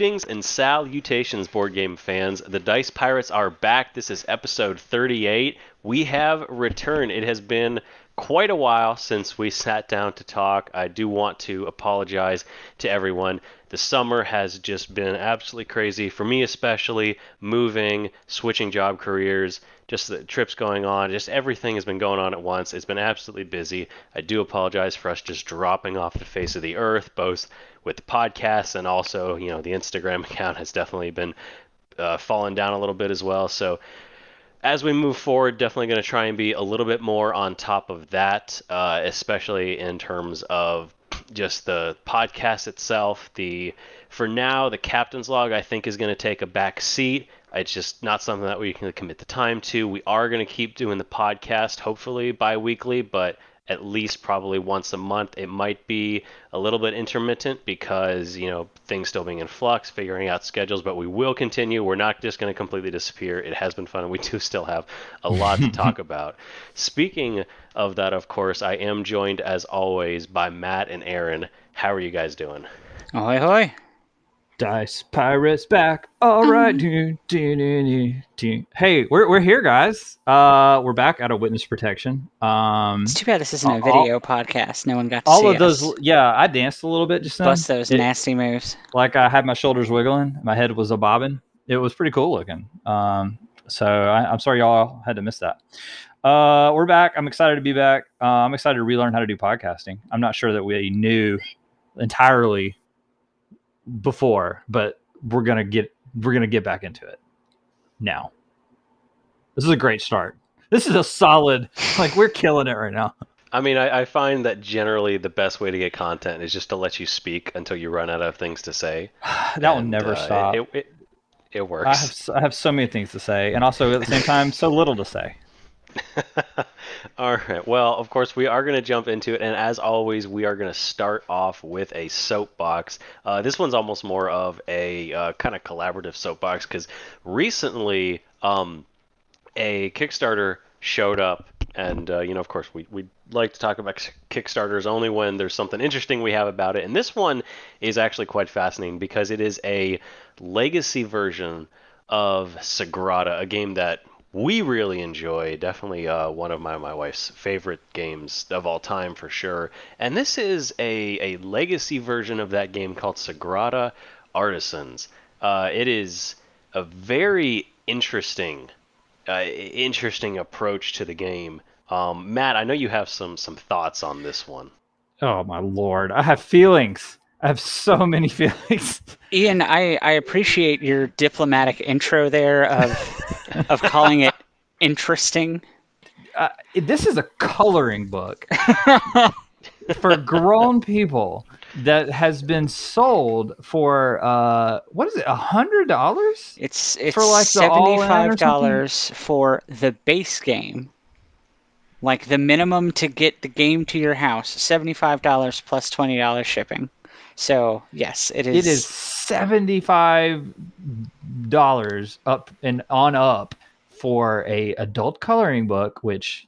Greetings and salutations, board game fans. The Dice Pirates are back. This is episode 38. We have returned. It has been quite a while since we sat down to talk. I do want to apologize to everyone. The summer has just been absolutely crazy for me, especially moving, switching job careers, just the trips going on, just everything has been going on at once. It's been absolutely busy. I do apologize for us just dropping off the face of the earth, both with the podcast and also, you know, the Instagram account has definitely been uh, falling down a little bit as well. So as we move forward, definitely going to try and be a little bit more on top of that, uh, especially in terms of just the podcast itself. The for now, the captain's log I think is going to take a back seat. It's just not something that we can commit the time to. We are going to keep doing the podcast, hopefully bi-weekly, but at least probably once a month. It might be a little bit intermittent because, you know, things still being in flux, figuring out schedules, but we will continue. We're not just going to completely disappear. It has been fun, and we do still have a lot to talk about. Speaking of that, of course, I am joined as always by Matt and Aaron. How are you guys doing? Ahoy, hoy. Dice Pirates back. All right. Do, do, do. Hey, we're, we're here, guys. Uh, we're back out of witness protection. Um, It's too bad this isn't a all- video podcast. No one got to all see of those, yeah, I danced a little bit just then. Bust those It- nasty moves. like I had my shoulders wiggling, my head was a bobbing. It was pretty cool looking. Um, so I, I'm sorry y'all had to miss that. Uh, we're back. I'm excited to be back. Uh, I'm excited to relearn how to do podcasting. I'm not sure that we knew entirely before, but we're gonna get we're gonna get back into it now. This is a great start. This is a solid. Like we're killing it right now. I mean, I, I find that generally the best way to get content is just to let you speak until you run out of things to say. that will never uh, stop. It, it, it works. I have I have so many things to say, and also at the same time, so little to say. All right. Well, of course, we are going to jump into it, and as always, we are going to start off with a soapbox. Uh, this one's almost more of a uh, kind of collaborative soapbox because recently, um, a Kickstarter showed up, and uh, you know, of course, we we like to talk about Kickstarters only when there's something interesting we have about it, and this one is actually quite fascinating because it is a legacy version of Sagrada, a game that we really enjoy. Definitely uh, one of my, my wife's favorite games of all time for sure. And this is a, a legacy version of that game called Sagrada Artisans. Uh, it is a very interesting, uh, interesting approach to the game. Um, Matt, I know you have some some thoughts on this one. Oh my lord, I have feelings. I have so many feelings. Ian, I, I appreciate your diplomatic intro there of of calling it interesting. Uh, this is a coloring book for grown people that has been sold for uh, what is it? A hundred dollars? It's it's For, like, the all-in or seventy five dollars for the base game. Like the minimum to get the game to your house, seventy five dollars plus twenty dollars shipping. So yes, it is. It is seventy-five dollars up and on up for a adult coloring book, which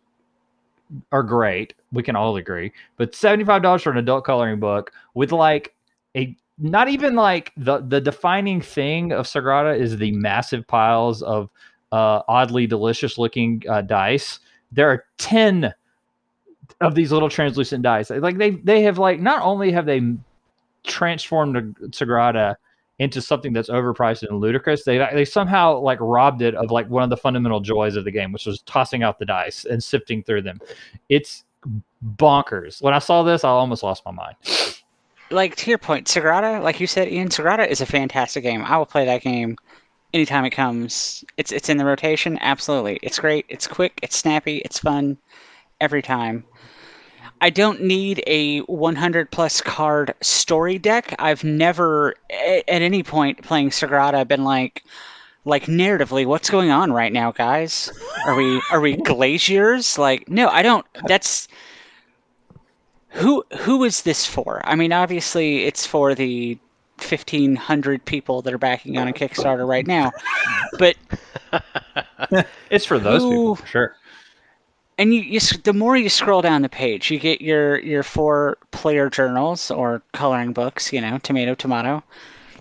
are great. We can all agree. But seventy-five dollars for an adult coloring book with like a not even like the the defining thing of Sagrada is the massive piles of uh, oddly delicious looking uh, dice. There are ten of these little translucent dice. Like they they have like not only have they transformed Sagrada into something that's overpriced and ludicrous. They they somehow like robbed it of like one of the fundamental joys of the game, which was tossing out the dice and sifting through them. It's bonkers. When I saw this, I almost lost my mind. like to your point, Sagrada, like you said, Ian, Sagrada is a fantastic game. I will play that game anytime it comes. It's it's in the rotation, absolutely. It's great. It's quick. It's snappy. It's fun every time. I don't need a 100 plus card story deck. I've never, at any point playing Sagrada, been like, like narratively, what's going on right now, guys? Are we are we glaciers? Like, no, I don't. That's who who is this for? I mean, obviously, it's for the 1,500 people that are backing on a Kickstarter right now, but It's for those people for sure. And you, you the more you scroll down the page, you get your your four player journals or coloring books. You know, tomato, tomato.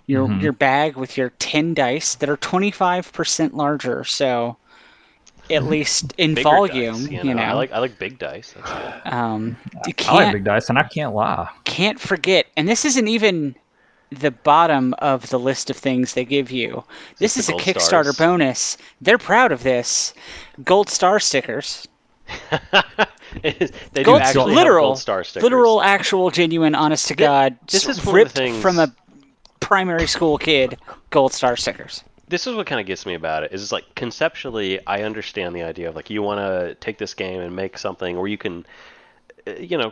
your Mhm. your bag with your 10 dice that are 25% larger. So at least in Bigger volume, dice, you know, I like I like big dice. That's good. um, you I like big dice, and I can't lie. can't forget. And this isn't even the bottom of the list of things they give you. This this is a Kickstarter stars? bonus. They're proud of this. Gold star stickers. They Gold- do literal- star stickers. Literal, actual, genuine, honest to God, this is one of the ripped things- from a primary school kid. Gold star stickers. this is what kind of gets me about it is it's like conceptually i understand the idea of like you want to take this game and make something where you can uh, you know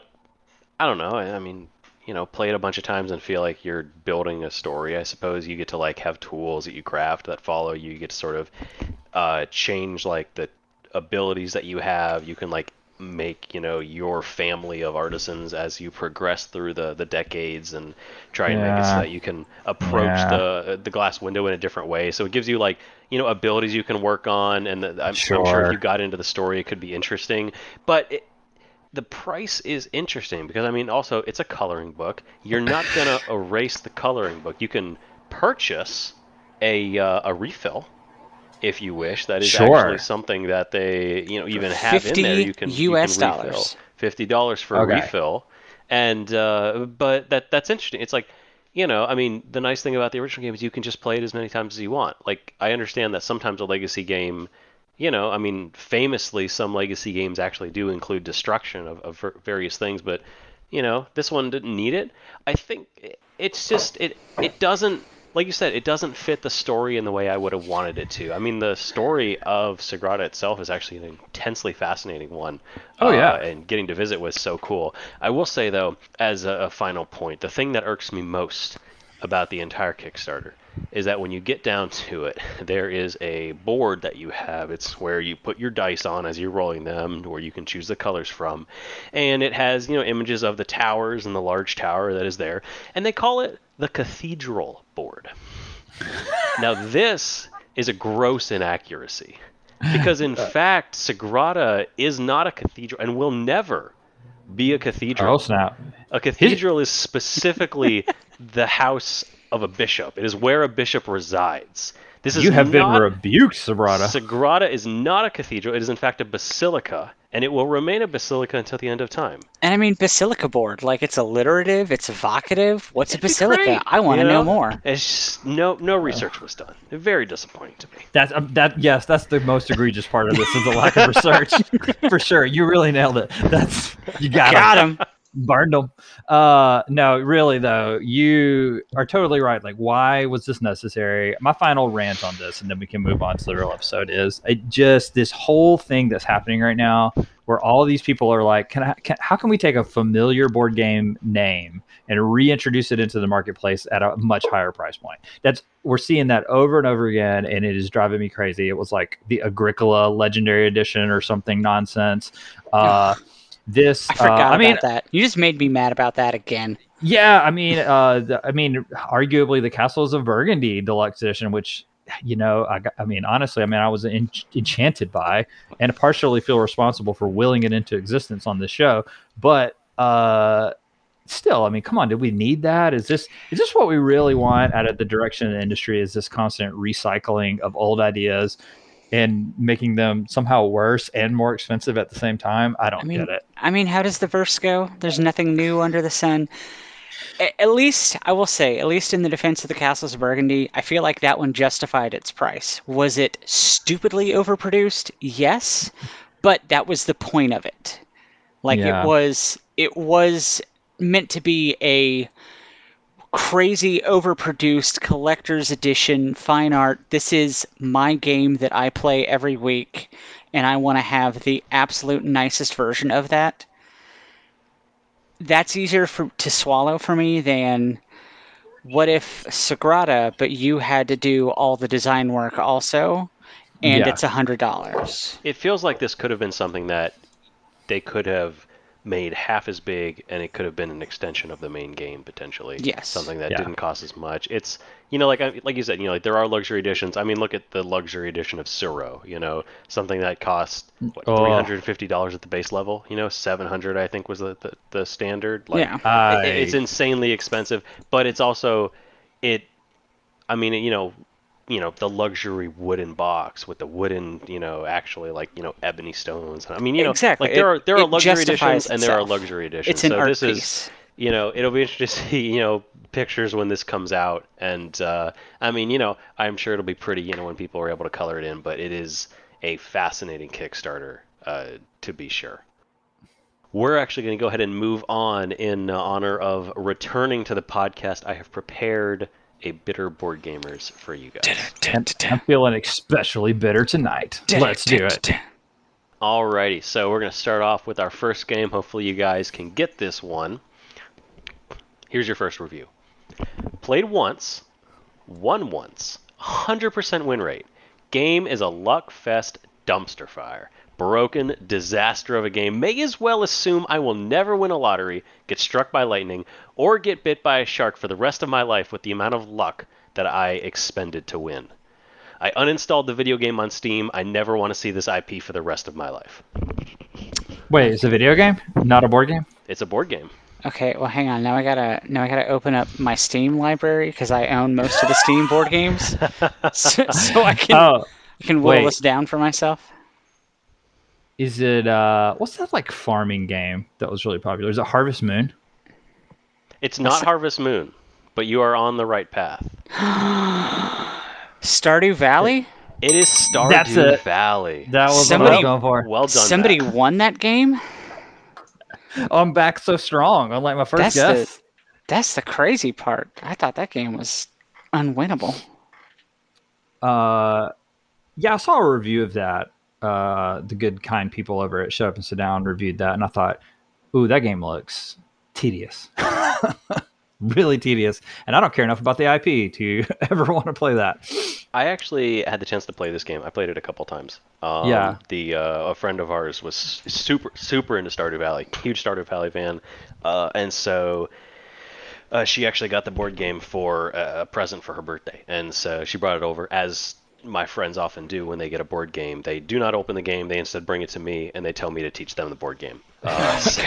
i don't know i I mean you know play it a bunch of times and feel like you're building a story i suppose you get to like have tools that you craft that follow you you get to sort of uh, change like the abilities that you have you can like make you know your family of artisans as you progress through the the decades and try and make it so that you can approach Yeah. the the glass window in a different way so it gives you like you know abilities you can work on and the, I'm, I'm sure Sure. if you got into the story it could be interesting but it, the price is interesting because I mean also it's a coloring book. You're not gonna erase the coloring book. You can purchase a uh, a refill if you wish. That is Sure. actually something that they you know even have in there. You can you US can refill. dollars. Fifty dollars for Okay. a refill, and uh, but that that's interesting. It's like you know, I mean, the nice thing about the original game is you can just play it as many times as you want. Like I understand that sometimes a legacy game you know, I mean, famously, some legacy games actually do include destruction of, of various things, but you know, this one didn't need it. I think it's just it it doesn't like you said, it doesn't fit the story in the way I would have wanted it to. I mean, the story of Sagrada itself is actually an intensely fascinating one. Oh, yeah. uh, and getting to visit was so cool. I will say though, as a, a final point, the thing that irks me most about the entire Kickstarter is that when you get down to it, there is a board that you have. It's where you put your dice on as you're rolling them, where you can choose the colors from, and it has you know images of the towers and the large tower that is there, and they call it the cathedral board. now this is a gross inaccuracy because in fact Sagrada is not a cathedral and will never be a cathedral. Oh snap! A cathedral is specifically the house of a bishop. It is where a bishop resides. This is You have been rebuked, Sabrata. Sagrada is not a cathedral. It is in fact a basilica, and it will remain a basilica until the end of time. And I mean, basilica board. Like, it's alliterative, it's evocative. What's a It'd be basilica? I want to you know more. It's just, no no research was done. Very disappointing to me. That's um, that. Yes, that's the most egregious part of this is the lack of research. For sure, you really nailed it. That's you got, Got him. Burned them. Uh, no, really though, you are totally right. Like, why was this necessary? My final rant on this, and then we can move on to the real episode. Is it just this whole thing that's happening right now, where all these people are like, can I? Can, how can we take a familiar board game name and reintroduce it into the marketplace at a much higher price point? That's we're seeing that over and over again, and it is driving me crazy. It was like the Agricola Legendary Edition or something nonsense. Uh, this, I forgot uh, I mean, about that. You just made me mad about that again. yeah, I mean, uh, the, I mean, arguably the Castles of Burgundy Deluxe Edition, which you know, I, I mean, honestly, I mean, I was en- enchanted by, and partially feel responsible for willing it into existence on this show. But uh, still, I mean, come on, did we need that? Is this is this what we really want out of the direction of the industry? Is this constant recycling of old ideas? And making them somehow worse and more expensive at the same time. I don't I mean, get it. I mean, how does the verse go? There's nothing new under the sun. A- At least, I will say, at least in the defense of the Castles of Burgundy, I feel like that one justified its price. Was it stupidly overproduced? Yes, but that was the point of it. Like Yeah. it was, it was meant to be a crazy overproduced collector's edition fine art. This is my game that I play every week, and I want to have the absolute nicest version of that. That's easier for, to swallow for me than what if Sagrada, but you had to do all the design work also, and Yeah. it's a hundred dollars. It feels like this could have been something that they could have made half as big, and it could have been an extension of the main game potentially. Yes. Something that Yeah. didn't cost as much. It's you know like like you said, you know like there are luxury editions. I mean, look at the luxury edition of Tsuro. You know, something that cost what, Oh. three hundred and fifty dollars at the base level. You know, seven hundred I think was the, the the standard. Like, Yeah. I, it- it's insanely expensive, but it's also it I mean, you know, you know, the luxury wooden box with the wooden, you know, actually like you know ebony stones. I mean, you know, Exactly. like there It- are there are luxury editions and there are luxury editions. It's an so art this is piece. you know, it'll be interesting to see, you know, pictures when this comes out. And uh, I mean, you know, I'm sure it'll be pretty, you know, when people are able to color it in. But it is a fascinating Kickstarter, uh, to be sure. We're actually going to go ahead and move on in honor of returning to the podcast. I have prepared a bitter board gamers for you guys. I'm, I'm feeling especially bitter tonight. Let's do it. Alrighty, so we're going to start off with our first game. Hopefully, you guys can get this one. Here's your first review. Played once, won once, 100% win rate. Game is a luck fest dumpster fire. Broken disaster of a game. May as well assume I will never win a lottery, get struck by lightning, or get bit by a shark for the rest of my life with the amount of luck that I expended to win. I uninstalled the video game on Steam. I never want to see this IP for the rest of my life. Wait, it's a video game, not a board game. It's a board game. Okay, well, hang on. Now I gotta now I gotta open up my Steam library because I own most of the Steam board games, so, so I can Oh, I can whittle this down for myself. is it? uh What's that like farming game that was really popular? Is it Harvest Moon? It's not Harvest Moon, but you are on the right path. Stardew Valley. It is Stardew That's it. Valley. That was what I Somebody- was going for. well done. Somebody Matt. won that game. Oh, I'm back so strong. I'm my first That's guess. the that's the crazy part. I thought that game was unwinnable. Uh, yeah, I saw a review of that. Uh, the good, kind people over at Shut Up and Sit Down reviewed that, and I thought, ooh, that game looks tedious. really tedious. And I don't care enough about the IP to ever want to play that. I actually had the chance to play this game. I played it a couple times. Um, Yeah. The uh, a friend of ours was super super into Stardew Valley, huge Stardew Valley fan, uh, and so uh, she actually got the board game for uh, a present for her birthday, and so she brought it over as my friends often do when they get a board game. They do not open the game; they instead bring it to me, and they tell me to teach them the board game. Uh, so,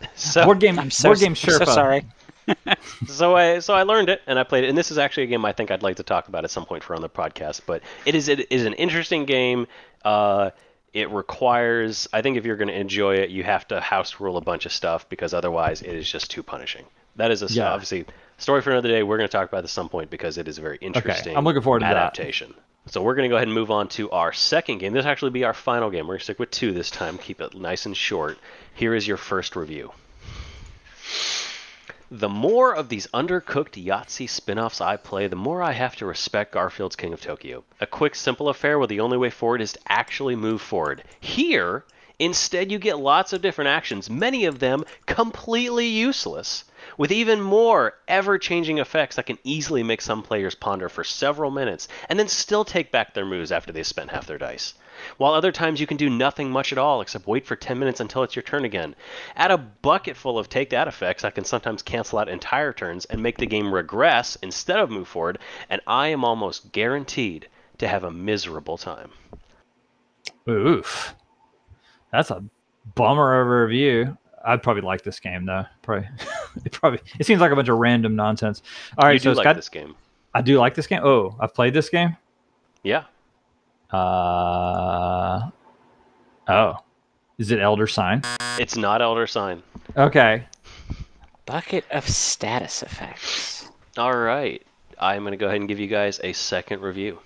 so Board game, I'm so board game Sherpa. so sorry. so I so I learned it and I played it, and this is actually a game I think I'd like to talk about at some point for on the podcast. But it is it is an interesting game. Uh, it requires I think if you're going to enjoy it, you have to house rule a bunch of stuff because otherwise it is just too punishing. That is a Yeah. obviously story for another day. We're going to talk about this at some point because it is a very interesting. I'm looking forward to that. So we're going to go ahead and move on to our second game. This will actually be our final game. We're going to stick with two this time. Keep it nice and short. Here is your first review. The more of these undercooked Yahtzee spin offs I play, the more I have to respect Garfield's King of Tokyo. A quick, simple affair where the only way forward is to actually move forward. Here, instead, you get lots of different actions, many of them completely useless, with even more ever changing effects that can easily make some players ponder for several minutes and then still take back their moves after they've spent half their dice while other times you can do nothing much at all except wait for 10 minutes until it's your turn again. Add a bucket full of take that effects that can sometimes cancel out entire turns and make the game regress instead of move forward, and I am almost guaranteed to have a miserable time. Oof. That's a bummer of a review. I'd probably like this game though. Probably, it probably it seems like a bunch of random nonsense. All right, you so do it's like got, this game. I do like this game. Oh, I've played this game. Yeah. Uh oh, is it Elder Sign? It's not Elder Sign. Okay, Bucket of status effects. All right. I'm going to go ahead and give you guys a second review.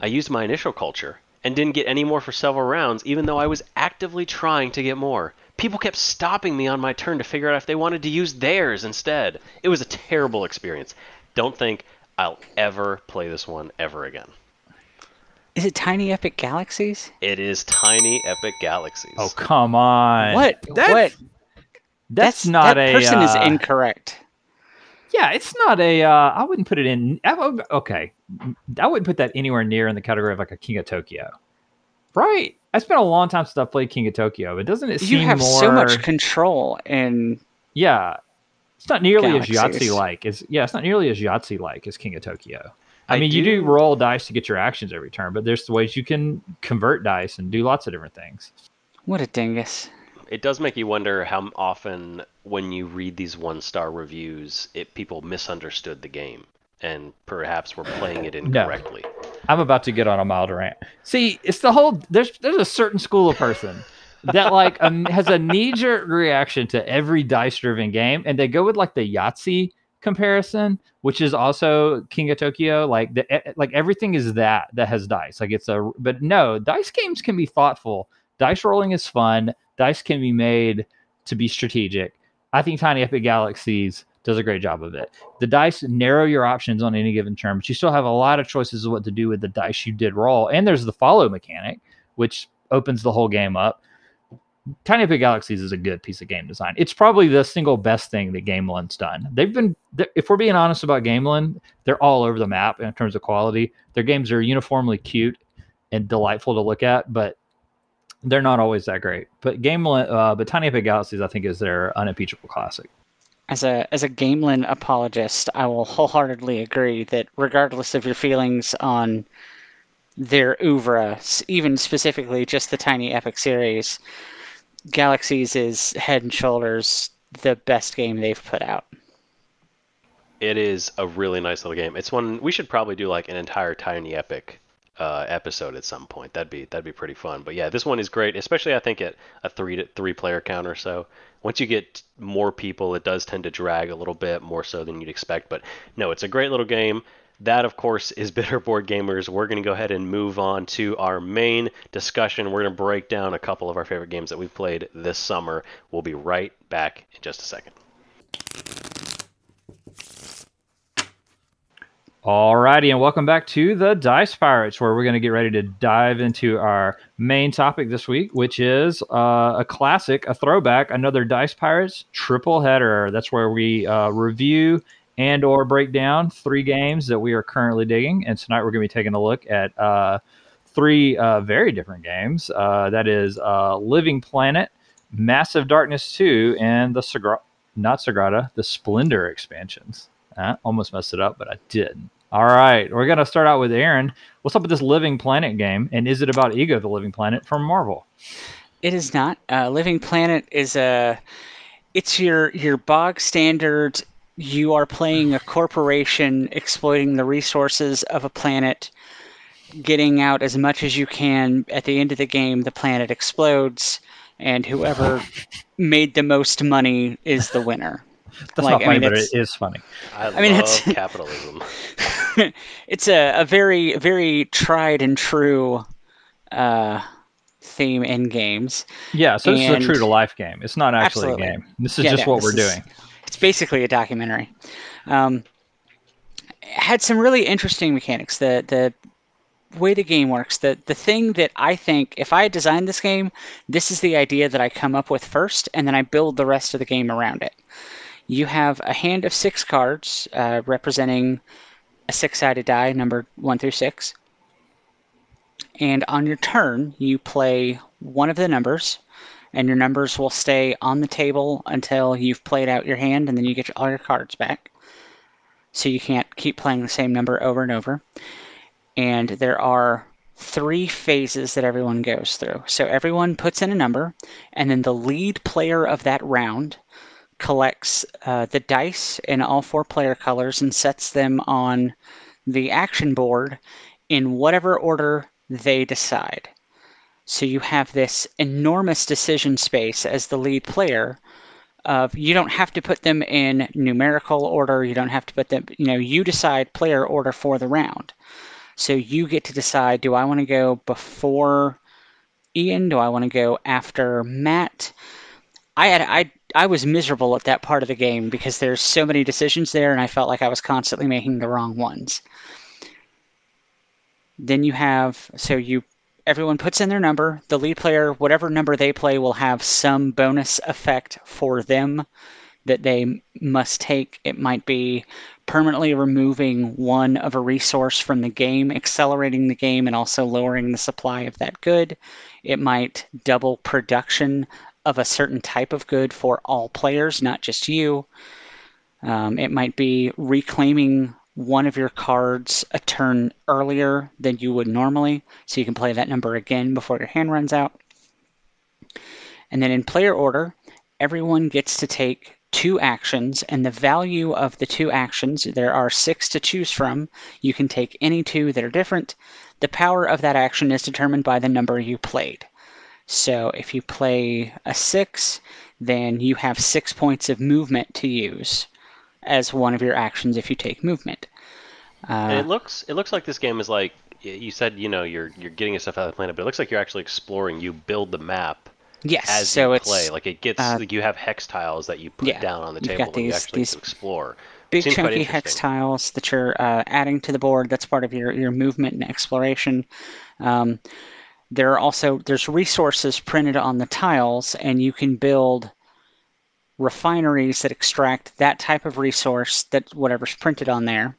I used my initial culture and didn't get any more for several rounds, even though I was actively trying to get more. People kept stopping me on my turn to figure out if they wanted to use theirs instead. It was a terrible experience. Don't think I'll ever play this one ever again. Is it Tiny Epic Galaxies? It is Tiny Epic Galaxies. Oh come on! What? That's, what? That's, not that a person is uh, incorrect. Yeah, it's not a. Uh, I wouldn't put it in. I Okay, I wouldn't put that anywhere near in the category of like a King of Tokyo. Right? It's been a long time since I played King of Tokyo, but doesn't it You seem have more? so much control in Yeah, it's not nearly as Galaxies. Yahtzee like. As yeah, it's not nearly as Yahtzee like as King of Tokyo. I, I mean, you do do- roll dice to get your actions every turn, but there's ways you can convert dice and do lots of different things. what a dingus. It does make you wonder how often, when you read these one-star reviews, it people misunderstood the game and perhaps we're playing it incorrectly. I'm about to get on a mild rant. See, it's the whole there's there's a certain school of person that like um, has a knee jerk reaction to every dice driven game, and they go with like the Yahtzee comparison, which is also King of Tokyo. Like the like everything is that that has dice. Like it's a but no, dice games can be thoughtful. Dice rolling is fun. Dice can be made to be strategic. I think Tiny Epic Galaxies does a great job of it. The dice narrow your options on any given turn, but you still have a lot of choices of what to do with the dice you did roll. And there's the follow mechanic, which opens the whole game up. Tiny Epic Galaxies is a good piece of game design. It's probably the single best thing that Gamelyn's done. They've been, if we're being honest about Gamelyn, they're all over the map in terms of quality. Their games are uniformly cute and delightful to look at, but they're not always that great. But Gamelyn, uh, but Tiny Epic Galaxies, I think, is their unimpeachable classic. As a as a Gamelyn apologist, I will wholeheartedly agree that regardless of your feelings on their oeuvre, even specifically just the Tiny Epic series, Galaxies is head and shoulders the best game they've put out. It is a really nice little game. It's one we should probably do like an entire Tiny Epic uh, episode at some point. That'd be that'd be pretty fun. But yeah, this one is great, especially I think at a three to three player count or so. Once you get more people, it does tend to drag a little bit more so than you'd expect. But no, it's a great little game. That, of course, is Bitter Board Gamers. We're going to go ahead and move on to our main discussion. We're going to break down a couple of our favorite games that we've played this summer. We'll be right back in just a second. Alrighty, and welcome back to the Dice Pirates, where we're going to get ready to dive into our main topic this week, which is uh, a classic, a throwback, another Dice Pirates triple header. That's where we uh, review and or break down three games that we are currently digging. And tonight we're going to be taking a look at uh, three uh, very different games. Uh, that is uh, Living Planet, Massive Darkness 2, and the Sagra- not Sagrada, the Splendor expansions. I almost messed it up, but I didn't. All right, we're gonna start out with Aaron. What's up with this Living Planet game, and is it about Ego the Living Planet from Marvel? It is not. Uh, Living Planet is a. It's your your bog standard. You are playing a corporation exploiting the resources of a planet, getting out as much as you can. At the end of the game, the planet explodes, and whoever made the most money is the winner. That's Like, not I funny, mean, but it's- funny. I, I mean, love it's- capitalism. it's a, a very very tried and true uh, theme in games. Yeah, so this is a true to life game. It's not actually Absolutely. a game. This is Yeah, just no, what we're is- doing. It's basically a documentary. Um, it had some really interesting mechanics. The the way the game works. The the thing that I think if I designed this game, this is the idea that I come up with first, and then I build the rest of the game around it. You have a hand of six cards uh, representing a six-sided die, numbered one through six. And on your turn, you play one of the numbers, and your numbers will stay on the table until you've played out your hand, and then you get all your cards back. So you can't keep playing the same number over and over. And there are three phases that everyone goes through. So everyone puts in a number, and then the lead player of that round collects uh, the dice in all four player colors and sets them on the action board in whatever order they decide. So you have this enormous decision space as the lead player of you don't have to put them in numerical order, you don't have to put them, you know, you decide player order for the round. So you get to decide do I want to go before Ian? Do I want to go after Matt? I had I I was miserable at that part of the game because there's so many decisions there and I felt like I was constantly making the wrong ones. Then you have so you everyone puts in their number. The lead player, whatever number they play, will have some bonus effect for them that they must take. It might be permanently removing one of a resource from the game, accelerating the game, and also lowering the supply of that good. It might double production of a certain type of good for all players, not just you. Um, it might be reclaiming one of your cards a turn earlier than you would normally, so you can play that number again before your hand runs out. And then in player order, everyone gets to take two actions, and the value of the two actions, there are six to choose from. You can take any two that are different. The power of that action is determined by the number you played. So if you play a six, then you have six points of movement to use as one of your actions if you take movement. Uh, it looks it looks like this game is like you said, you know, you're you're getting stuff out of the planet, but it looks like you're actually exploring. You build the map yes, as so you it's play. Like it gets uh, like you have hex tiles that you put yeah, down on the table and you these- actually these explore. big chunky hex tiles that you're uh, adding to the board. That's part of your, your movement and exploration. Um, there are also there's resources printed on the tiles, and you can build refineries that extract that type of resource that whatever's printed on there.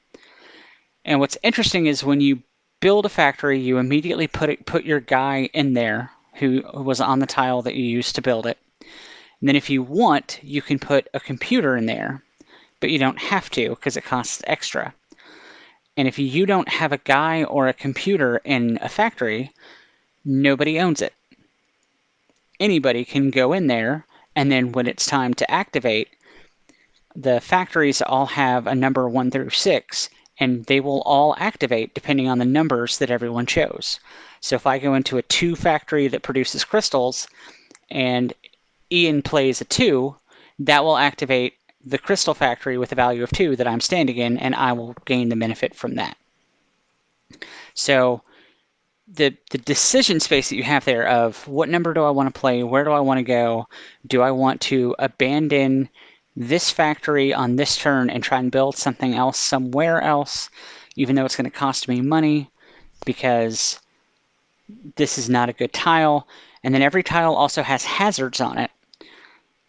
And what's interesting is when you build a factory, you immediately put it, put your guy in there who was on the tile that you used to build it. And then if you want, you can put a computer in there but you don't have to because it costs extra. And if you don't have a guy or a computer in a factory, nobody owns it. Anybody can go in there, and then when it's time to activate, the factories all have a number 1 through 6, and they will all activate depending on the numbers that everyone chose. So if I go into a 2 factory that produces crystals, and Ian plays a 2, that will activate the crystal factory with a value of 2 that I'm standing in, and I will gain the benefit from that. So the the decision space that you have there of what number do I want to play, where do I want to go, do I want to abandon this factory on this turn and try and build something else somewhere else, even though it's going to cost me money because this is not a good tile. And then every tile also has hazards on it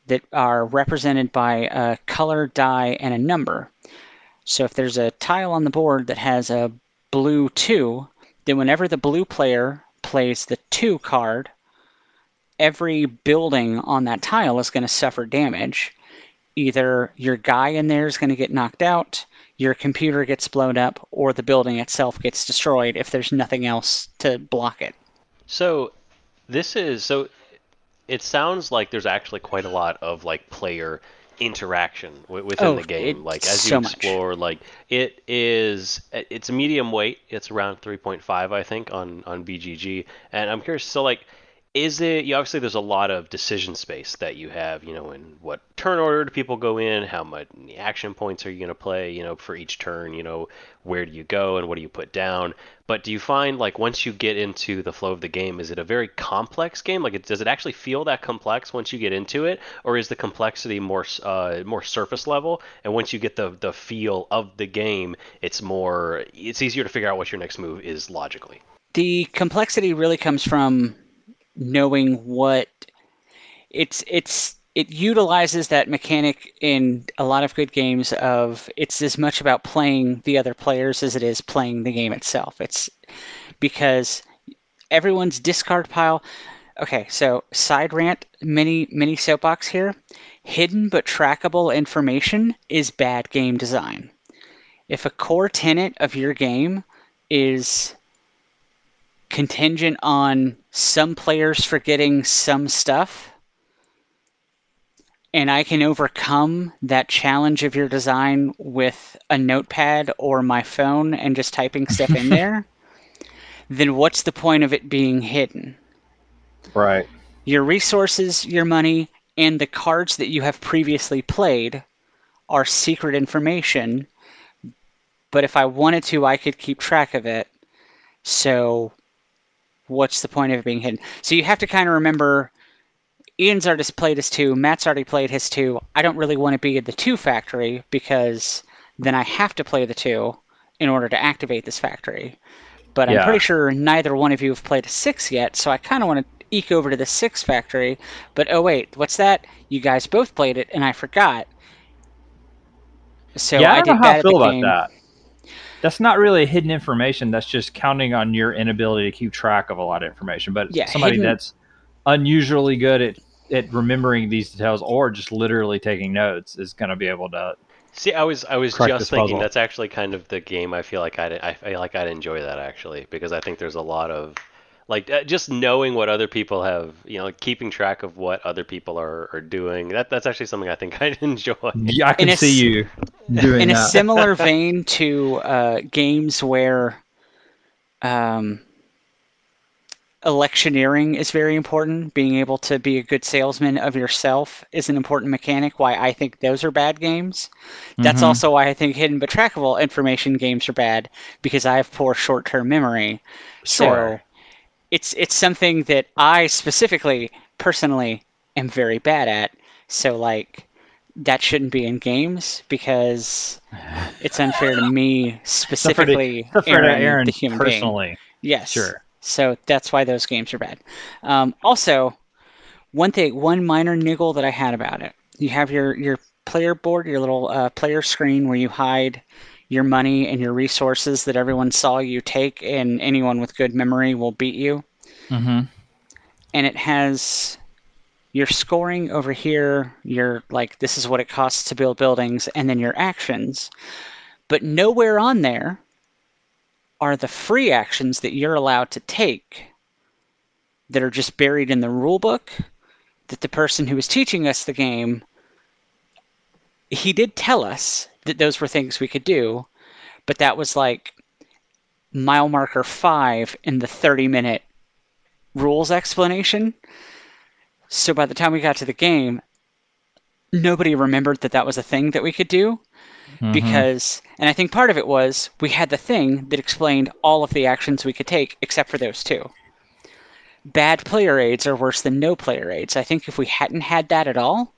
that are represented by a color, die, and a number. So if there's a tile on the board that has a blue 2, then whenever the blue player plays the 2 card, every building on that tile is going to suffer damage. Either your guy in there is going to get knocked out, your computer gets blown up, or the building itself gets destroyed if there's nothing else to block it. So this is so it sounds like there's actually quite a lot of like player interaction w- within Oh, the game it- like as so you much. explore like it is it's a medium weight it's around 3.5 i think on on bgg and i'm curious so like is it you obviously there's a lot of decision space that you have you know in what turn order do people go in how much action points are you going to play you know for each turn you know where do you go and what do you put down? But do you find like once you get into the flow of the game is it a very complex game? Like it, does it actually feel that complex once you get into it? Or is the complexity more uh, more surface level? And once you get the the feel of the game it's more it's easier to figure out what your next move is logically. The complexity really comes from knowing what it's it's it utilizes that mechanic in a lot of good games of it's as much about playing the other players as it is playing the game itself. It's because everyone's discard pile okay, so side rant mini mini soapbox here. Hidden but trackable information is bad game design. If a core tenet of your game is contingent on some players forgetting some stuff and I can overcome that challenge of your design with a notepad or my phone and just typing stuff in there, then what's the point of it being hidden? Right. Your resources, your money, and the cards that you have previously played are secret information. But if I wanted to, I could keep track of it. So, what's the point of it being hidden? So, you have to kind of remember Ian's already played his two, Matt's already played his two. I don't really want to be at the two factory because then I have to play the two in order to activate this factory. But I'm pretty sure neither one of you have played a six yet, so I kind of want to eke over to the six factory. But oh wait, what's that? You guys both played it, and I forgot. So yeah, I I don't did know how I feel about game. that. That's not really hidden information. That's just counting on your inability to keep track of a lot of information. But Yeah, somebody hidden- that's unusually good at, at remembering these details or just literally taking notes is going to be able to. See, I was I was just thinking puzzle. that's actually kind of the game. I feel like I'd I feel like I'd enjoy that actually because I think there's a lot of Like uh, just knowing what other people have, you know, keeping track of what other people are, are doing. That that's actually something I think I'd enjoy. Yeah, I can In see s- you doing that. in a similar vein to uh, games where um, electioneering is very important. Being able to be a good salesman of yourself is an important mechanic. Why I think those are bad games. That's Mhm. also why I think hidden but trackable information games are bad because I have poor short-term memory. Sure. So it's it's something that I specifically, personally, am very bad at. So like that shouldn't be in games because it's unfair to me specifically, Except for Aaron, Aaron the human being. personally. Yes. Sure. So that's why those games are bad. Um, also, one thing, one minor niggle that I had about it, you have your your player board, your little uh, player screen where you hide your money and your resources that everyone saw you take, and anyone with good memory will beat you. Mm-hmm. And it has your scoring over here, your like this is what it costs to build buildings, and then your actions. But nowhere on there are the free actions that you're allowed to take that are just buried in the rule book that the person who was teaching us the game he did tell us that those were things we could do. But that was like mile marker 5 in the 30 minute rules explanation. So by the time we got to the game nobody remembered that that was a thing that we could do Mm-hmm. because and i think part of it was we had the thing that explained all of the actions we could take except for those two. Bad player aids are worse than no player aids. I think if we hadn't had that at all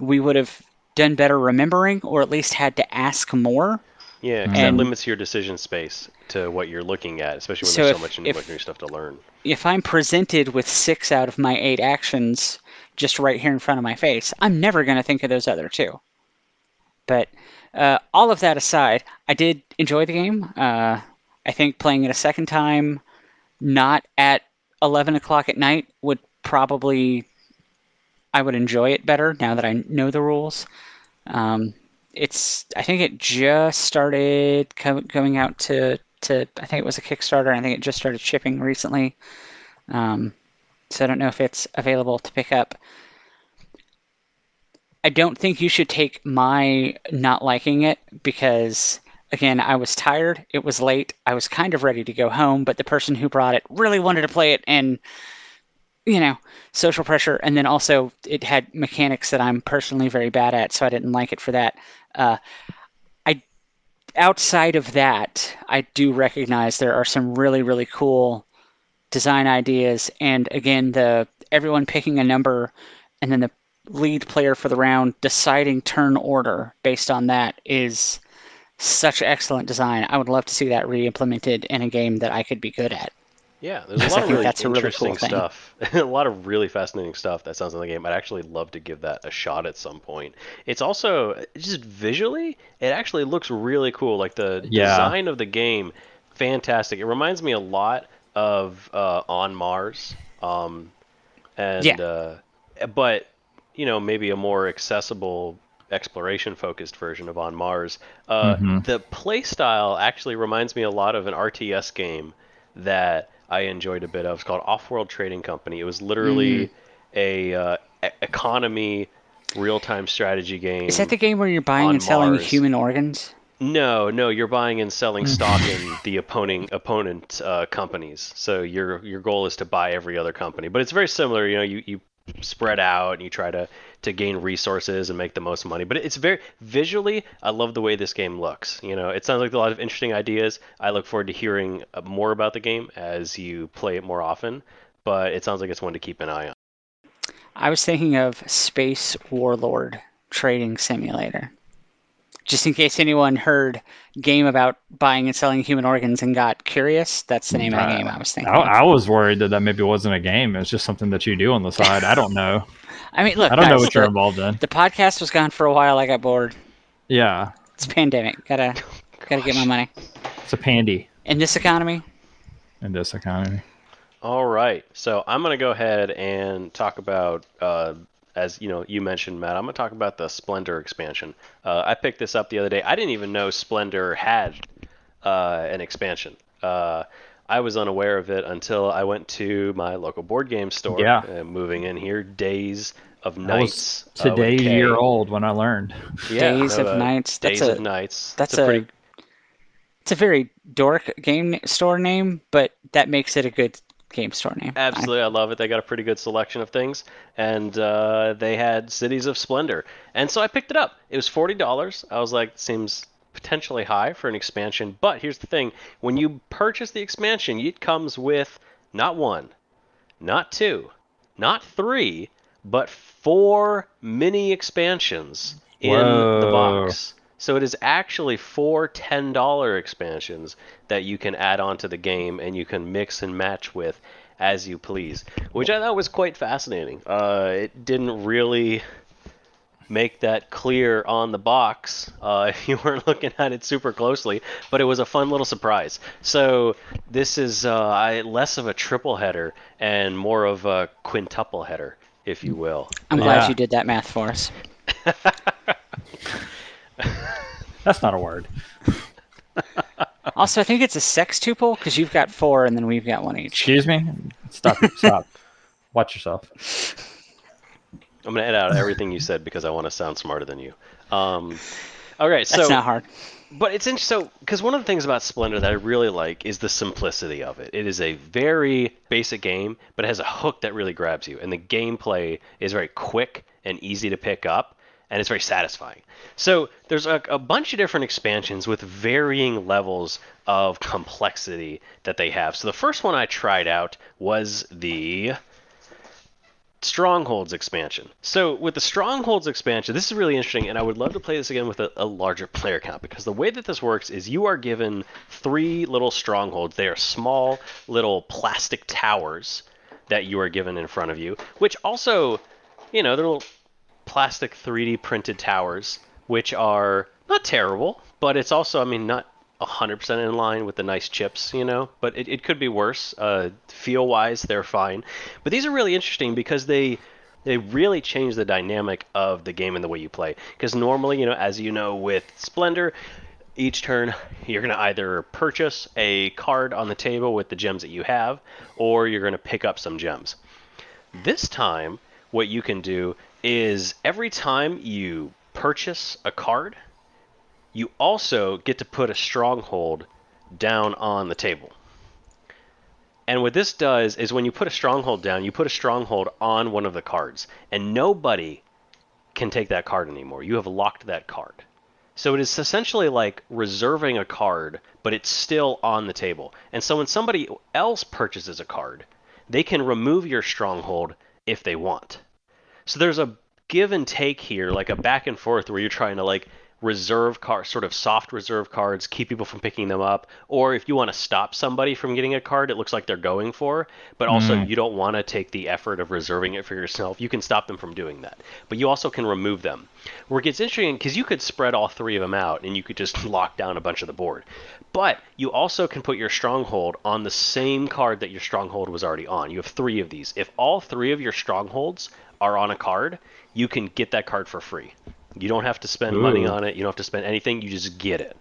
we would have done better remembering or at least had to ask more. Yeah, 'cause that And- limits your decision space to what you're looking at, especially when So there's if- so much if- new stuff to learn. if i'm presented with six out of my eight actions just right here in front of my face i'm never going to think of those other two. But uh, all of that aside i did enjoy the game. Uh, i think playing it a second time not at 11 o'clock at night would probably i would enjoy it better now that i know the rules. Um, it's i think it just started co- going out to to i think it was a kickstarter i think it just started shipping recently. Um, so i don't know if it's available to pick up. I don't think you should take my not liking it because again i was tired it was late i was kind of ready to go home but the person who brought it really wanted to play it and you know social pressure and then also it had mechanics that i'm personally very bad at so i didn't like it for that. Uh, i outside of that i do recognize there are some really really cool design ideas and again the everyone picking a number and then the lead player for the round deciding turn order based on that is such excellent design. I would love to see that re-implemented in a game that i could be good at Yeah, there's a lot of really a really cool interesting stuff. a lot of really fascinating stuff that sounds in the game. I'd actually love to give that a shot at some point. It's also just visually, it actually looks really cool. Like the Yeah. design of the game, fantastic. It reminds me a lot of uh, On Mars. Um, and Yeah. uh, but you know maybe a more accessible exploration focused version of On Mars. Uh, Mhm. The play style actually reminds me a lot of an RTS game that I enjoyed a bit of. It's called Off-World Trading Company. It was literally a uh, economy real-time strategy game. is that the game where you're buying and selling Mars. human organs No, no, you're buying and selling stock in the opponent opponent uh, companies. So your your goal is to buy every other company, but it's very similar. You know, you, you spread out and you try to to gain resources and make the most money. But it's very visually, I love the way this game looks. You know, it sounds like a lot of interesting ideas. I look forward to hearing uh, more about the game as you play it more often. But it sounds like it's one to keep an eye on. I was thinking of Space Warlord Trading Simulator. Just in case anyone heard game about buying and selling human organs and got curious, that's the name of the Uh, game I was thinking. I. I was worried that that maybe wasn't a game. It's just something that you do on the side. I don't know. I mean, look, I don't know guys, what you're involved in. the podcast was gone for a while. I got bored. Yeah, It's a pandemic. Gotta gotta get my money. it's a pandy In this economy, in this economy. All right, so I'm gonna go ahead and talk about, uh, as you know, you mentioned, Matt. I'm gonna talk about the Splendor expansion. Uh, I picked this up the other day. I didn't even know Splendor had uh, an expansion. Uh, I was unaware of it until I went to my local board game store. Yeah. Uh, moving in here, Days of I was Nights. uh, with year old when I learned. Yeah, Days of uh, Nights. That's Days a of Nights. that's It's a pretty it's a very dork game store name, but that makes it a good game store name. I- Absolutely, I love it. They got a pretty good selection of things, and uh, they had Cities of Splendor, and so I picked it up. It was forty dollars. I was like, seems potentially high for an expansion, but here's the thing: when you purchase the expansion, it comes with not one, not two, not three, but four mini expansions in the box. So it is actually four $10 expansions that you can add onto the game and you can mix and match with as you please, which I thought was quite fascinating. Uh, it didn't really make that clear on the box uh, if you weren't looking at it super closely, but it was a fun little surprise. So this is uh, I, less of a triple header and more of a quintuple header, if you will. I'm glad Yeah. you did that math for us. That's not a word. Also, I think it's a sextuple because you've got four and then we've got one each. Excuse me. Stop. Stop. Watch yourself. I'm gonna edit out everything you said because I want to sound smarter than you. Um, all right, That's not hard. but it's interesting. So because one of the things about Splendor that I really like is the simplicity of it. It is a very basic game, but it has a hook that really grabs you, and the gameplay is very quick and easy to pick up, and it's very satisfying. So there's a, a bunch of different expansions with varying levels of complexity that they have. So the first one I tried out was the Strongholds expansion. So with the Strongholds expansion, this is really interesting, and I would love to play this again with a, a larger player count because the way that this works is you are given three little strongholds. They are small little plastic towers that you are given in front of you, which also, you know, they're little plastic 3D printed towers, which are not terrible, but it's also, I mean, not 100% in line with the nice chips, you know, but it, it could be worse. Uh, feel wise, they're fine. But these are really interesting because they they really change the dynamic of the game and the way you play. Because normally, you know, as you know, with Splendor, each turn you're going to either purchase a card on the table with the gems that you have, or you're going to pick up some gems. This time, what you can do is every time you purchase a card, you also get to put a stronghold down on the table. And what this does is when you put a stronghold down, you put a stronghold on one of the cards, and nobody can take that card anymore. You have locked that card. So it is essentially like reserving a card, but it's still on the table. And so when somebody else purchases a card, they can remove your stronghold if they want. So there's a give and take here, like a back and forth where you're trying to like reserve cards, sort of soft reserve cards, keep people from picking them up, or if you want to stop somebody from getting a card it looks like they're going for, but also Mm. you don't want to take the effort of reserving it for yourself, you can stop them from doing that. But you also can remove them. Where it gets interesting because you could spread all three of them out and you could just lock down a bunch of the board. But you also can put your stronghold on the same card that your stronghold was already on. You have three of these. If all three of your strongholds are on a card, you can get that card for free. You don't have to spend money on it. You don't have to spend anything. You just get it.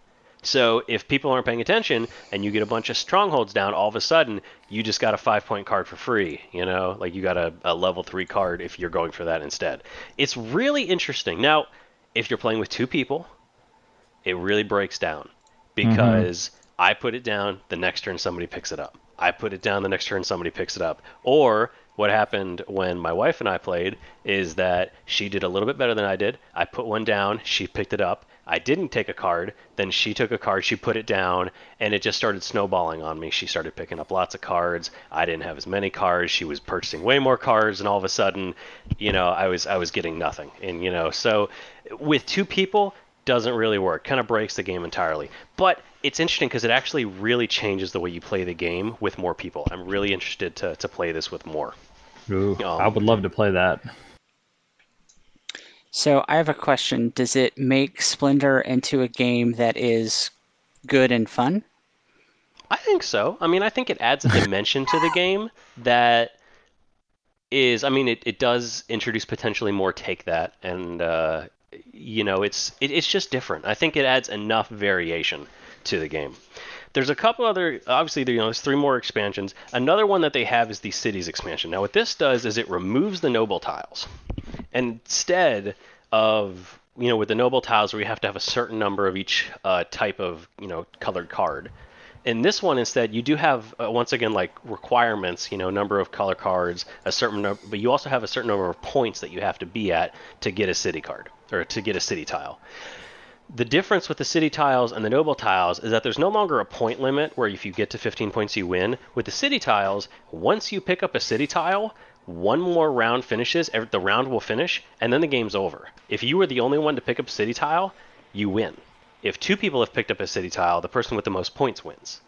So if people aren't paying attention and you get a bunch of strongholds down, all of a sudden you just got a five point card for free. You know, like you got a, a level three card if you're going for that instead. It's really interesting. Now, if you're playing with two people, it really breaks down because mm-hmm. I put it down, the next turn somebody picks it up. I put it down, the next turn somebody picks it up. Or what happened when my wife and I played is that she did a little bit better than I did. I put one down, she picked it up. I didn't take a card, then she took a card, she put it down, and it just started snowballing on me. She started picking up lots of cards. I didn't have as many cards. She was purchasing way more cards, and all of a sudden, you know, I was I was getting nothing. And you know, so with two people, doesn't really work. Kind of breaks the game entirely. But it's interesting because it actually really changes the way you play the game with more people. I'm really interested to, to play this with more. Ooh, Um, I would love to play that. So I have a question. Does it make Splendor into a game that is good and fun? I think so. I mean, I think it adds a dimension to the game that is. I mean, it, it does introduce potentially more take that, and uh, you know, it's it, it's just different. I think it adds enough variation to the game. there's a couple other obviously you know there's three more expansions. Another one that they have is the cities expansion. Now what this does is it removes the noble tiles. And instead of you know with the noble tiles where you have to have a certain number of each uh, type of you know colored card in this one instead you do have uh, once again like requirements you know number of color cards a certain number but you also have a certain number of points that you have to be at to get a city card or to get a city tile the difference with the city tiles and the noble tiles is that there's no longer a point limit where if you get to 15 points you win. With the city tiles, once you pick up a city tile, one more round finishes, the round will finish, and then the game's over. If you were the only one to pick up a city tile, you win. If two people have picked up a city tile, the person with the most points wins.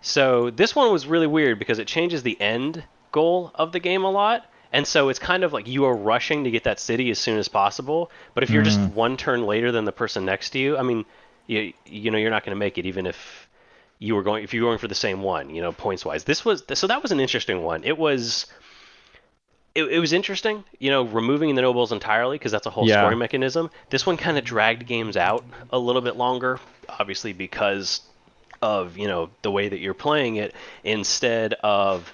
So this one was really weird because it changes the end goal of the game a lot and so it's kind of like you are rushing to get that city as soon as possible. But if you're mm. just one turn later than the person next to you, I mean, you you know you're not going to make it even if you were going if you were going for the same one, you know, points wise. This was so that was an interesting one. It was it, it was interesting, you know, removing the nobles entirely because that's a whole yeah. scoring mechanism. This one kind of dragged games out a little bit longer, obviously because of you know the way that you're playing it instead of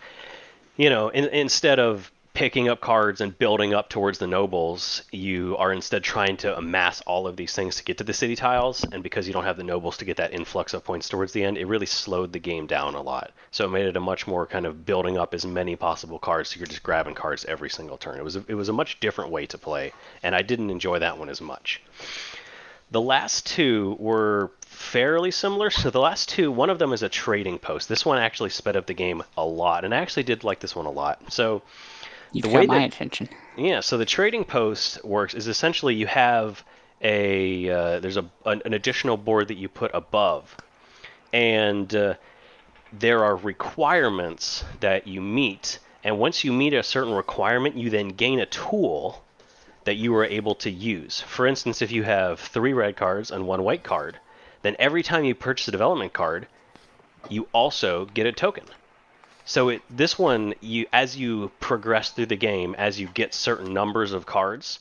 you know in, instead of picking up cards and building up towards the nobles, you are instead trying to amass all of these things to get to the city tiles. And because you don't have the nobles to get that influx of points towards the end, it really slowed the game down a lot. So it made it a much more kind of building up as many possible cards. So you're just grabbing cards every single turn. It was a, it was a much different way to play, and I didn't enjoy that one as much. The last two were fairly similar. So the last two, one of them is a trading post. This one actually sped up the game a lot, and I actually did like this one a lot. So You've the got way my that, attention. Yeah, so the trading post works is essentially you have a uh, there's a an, an, additional board that you put above, and uh, there are requirements that you meet, and once you meet a certain requirement, you then gain a tool that you are able to use. For instance, if you have three red cards and one white card, then every time you purchase a development card, you also get a token. So it, this one, you as you progress through the game, as you get certain numbers of cards,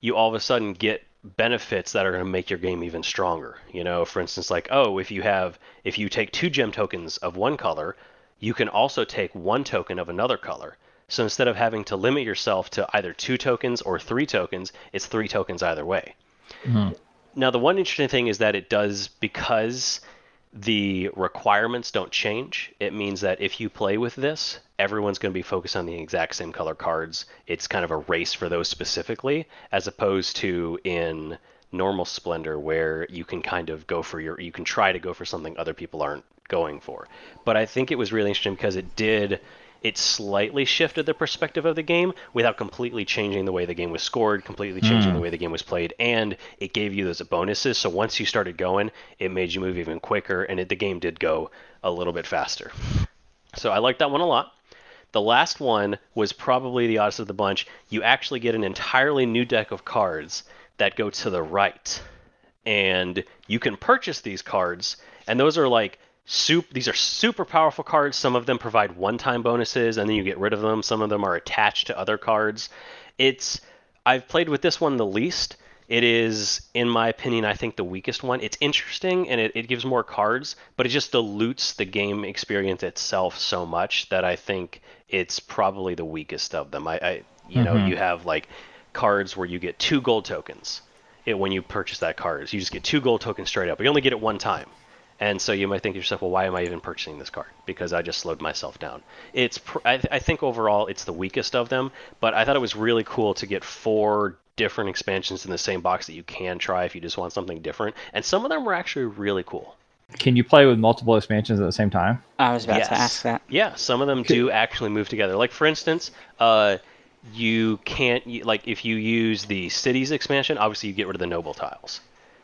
you all of a sudden get benefits that are going to make your game even stronger. You know, for instance, like oh, if you have if you take two gem tokens of one color, you can also take one token of another color. So instead of having to limit yourself to either two tokens or three tokens, it's three tokens either way. Mm-hmm. Now, the one interesting thing is that it does because the requirements don't change. It means that if you play with this, everyone's going to be focused on the exact same color cards. It's kind of a race for those specifically, as opposed to in normal Splendor where you can kind of go for your, you can try to go for something other people aren't going for. But I think it was really interesting because it did it slightly shifted the perspective of the game without completely changing the way the game was scored, completely changing mm. the way the game was played, and it gave you those bonuses. So once you started going, it made you move even quicker, and it, the game did go a little bit faster. So I like that one a lot. The last one was probably the oddest of the bunch. You actually get an entirely new deck of cards that go to the right. And you can purchase these cards, and those are like Soup, these are super powerful cards. Some of them provide one-time bonuses, and then you get rid of them. Some of them are attached to other cards. It's I've played with this one the least. It is, in my opinion, I think the weakest one. It's interesting and it, it gives more cards, but it just dilutes the game experience itself so much that I think it's probably the weakest of them. I, I you mm-hmm. know, you have like cards where you get two gold tokens it, when you purchase that card. So you just get two gold tokens straight up. You only get it one time. And so you might think to yourself, well, why am I even purchasing this card? Because I just slowed myself down. It's pr- I, th- I think overall it's the weakest of them, but I thought it was really cool to get four different expansions in the same box that you can try if you just want something different. And some of them were actually really cool. Can you play with multiple expansions at the same time? I was about yes. to ask that. Yeah, some of them do actually move together. Like for instance, uh, you can't like if you use the cities expansion, obviously you get rid of the noble tiles.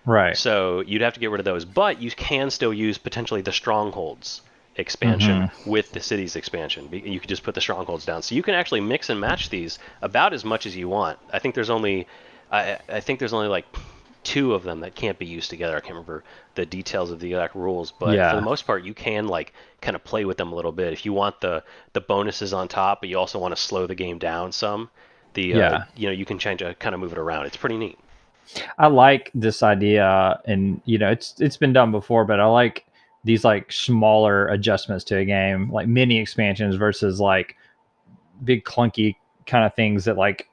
Right. So you'd have to get rid of those, but you can still use potentially the strongholds expansion mm-hmm. with the cities expansion. You could just put the strongholds down, so you can actually mix and match these about as much as you want. I think there's only, I, I think there's only like two of them that can't be used together. I can't remember the details of the exact rules, but yeah. for the most part, you can like kind of play with them a little bit. If you want the the bonuses on top, but you also want to slow the game down some, the uh, yeah. Uh, you know you can change a kind of move it around. It's pretty neat. I like this idea, and you know, it's it's been done before, but I like these like smaller adjustments to a game, like mini expansions versus like big clunky kind of things that like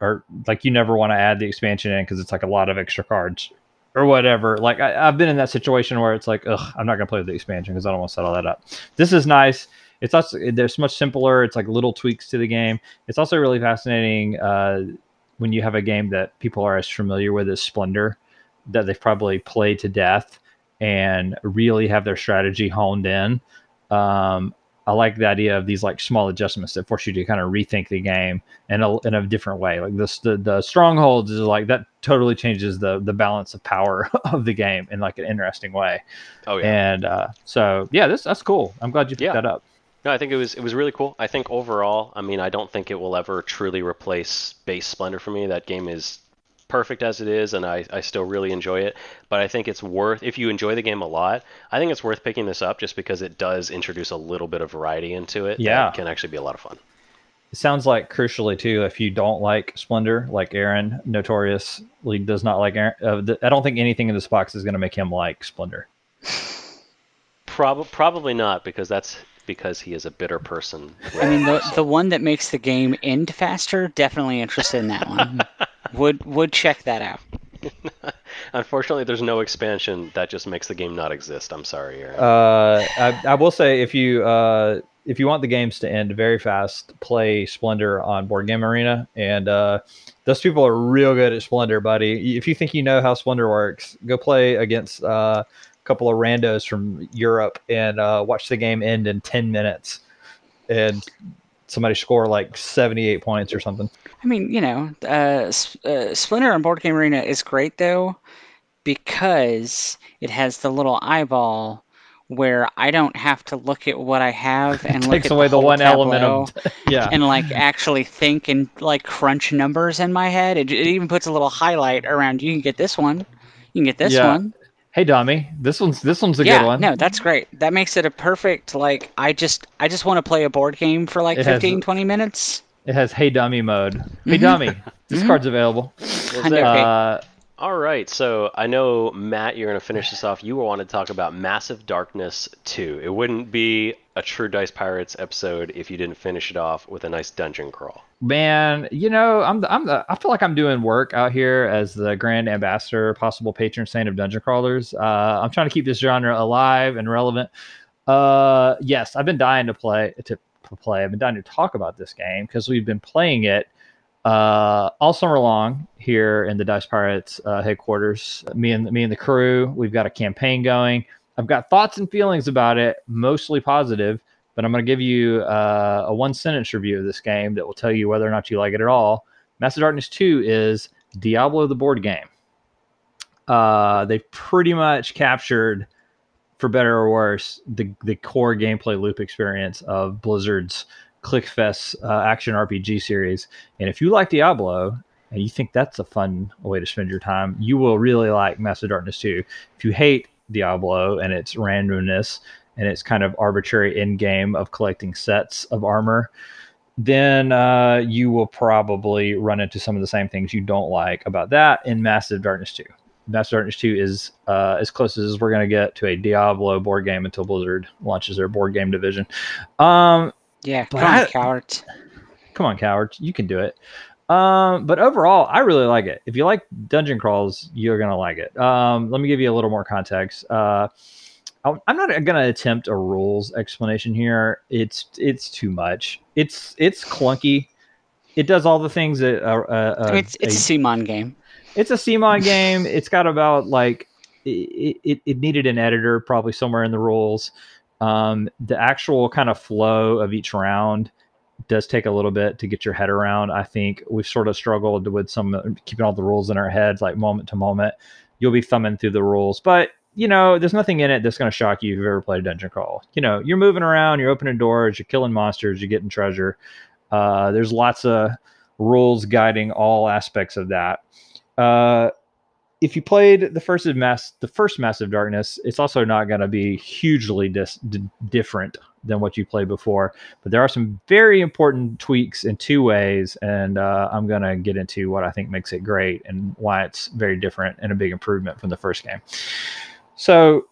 are like you never want to add the expansion in because it's like a lot of extra cards or whatever. Like I, have been in that situation where it's like, ugh, I'm not gonna play with the expansion because I don't want to set all that up. This is nice. It's also there's much simpler. It's like little tweaks to the game. It's also really fascinating uh, when you have a game that people are as familiar with as Splendor, that they've probably played to death and really have their strategy honed in. Um, I like the idea of these like small adjustments that force you to kind of rethink the game in a, in a different way. Like this, the, the strongholds is like that totally changes the the balance of power of the game in like an interesting way. Oh yeah. And uh, so yeah, this that's cool. I'm glad you picked Yeah. that up. No, I think it was it was really cool. I think overall, I mean, I don't think it will ever truly replace base Splendor for me. That game is perfect as it is, and I, I still really enjoy it. But I think it's worth if you enjoy the game a lot. I think it's worth picking this up just because it does introduce a little bit of variety into it. Yeah. can actually be a lot of fun. It sounds like crucially too, if you don't like Splendor, like Aaron notoriously does not like Aaron. Uh, I don't think anything in this box is going to make him like Splendor. Prob- probably not because that's because he is a bitter person. I mean, the the one that makes the game end faster, definitely interested in that one. would would check that out. Unfortunately, there's no expansion that just makes the game not exist. I'm sorry, Aaron. Uh, I, I will say if you uh, if you want the games to end very fast, play Splendor on Board Game Arena, and uh, those people are real good at Splendor, buddy. If you think you know how Splendor works, go play against uh, a couple of randos from Europe and uh, watch the game end in ten minutes, and somebody score like seventy eight points or something. I mean, you know, uh, uh, Splendor on Board Game Arena is great though, because it has the little eyeball where I don't have to look at what I have and look takes away the whole one element of yeah. and like actually think and like crunch numbers in my head. It, it even puts a little highlight around. You can get this one. You can get this Yeah. one. Hey, dummy, this one's this one's a yeah, good one. no, that's great. That makes it a perfect like I just I just want to play a board game for like It has- 15 20 minutes. It has hey dummy mode. Hey dummy, this Mhm. card's available. Kind of okay. Uh, All right, so I know Matt, you're going to finish this off. You wanted to talk about Massive Darkness 2. It wouldn't be a True Dice Pirates episode if you didn't finish it off with a nice dungeon crawl. Man, you know, I'm the, I'm the, I feel like I'm doing work out here as the grand ambassador, possible patron saint of dungeon crawlers. Uh, I'm trying to keep this genre alive and relevant. Uh, yes, I've been dying to play to, to play. I've been dying to talk about this game because we've been playing it uh, all summer long here in the Dice Pirates uh, headquarters. Me and me and the crew, we've got a campaign going. I've got thoughts and feelings about it, mostly positive but I'm going to give you uh, a one sentence review of this game that will tell you whether or not you like it at all. Massive Darkness 2 is Diablo the board game. Uh, they've pretty much captured, for better or worse, the, the core gameplay loop experience of Blizzard's ClickFest uh, action RPG series. And if you like Diablo and you think that's a fun way to spend your time, you will really like Massive Darkness 2. If you hate Diablo and its randomness and its kind of arbitrary end game of collecting sets of armor, then uh, you will probably run into some of the same things you don't like about that in Massive Darkness 2. Massive Darkness 2 is uh, as close as we're going to get to a Diablo board game until Blizzard launches their board game division. Um, Yeah, come on, I- cowards. come on, cowards, you can do it. Um, but overall, I really like it. If you like dungeon crawls, you're gonna like it. Um, let me give you a little more context. Uh, I'm not gonna attempt a rules explanation here. It's it's too much. It's it's clunky. It does all the things that a, a, I a, mean, it's it's a CMON game. it's a CMON game. It's got about like it, it, it needed an editor probably somewhere in the rules. Um, the actual kind of flow of each round does take a little bit to get your head around. I think we've sort of struggled with some keeping all the rules in our heads, like moment to moment. You'll be thumbing through the rules, but you know, there's nothing in it that's going to shock you if you've ever played a dungeon crawl. You know, you're moving around, you're opening doors, you're killing monsters, you're getting treasure. Uh, there's lots of rules guiding all aspects of that. Uh, if you played the first of mass, the first Massive Darkness, it's also not going to be hugely dis- d- different than what you played before. But there are some very important tweaks in two ways, and uh, I'm going to get into what I think makes it great and why it's very different and a big improvement from the first game. So,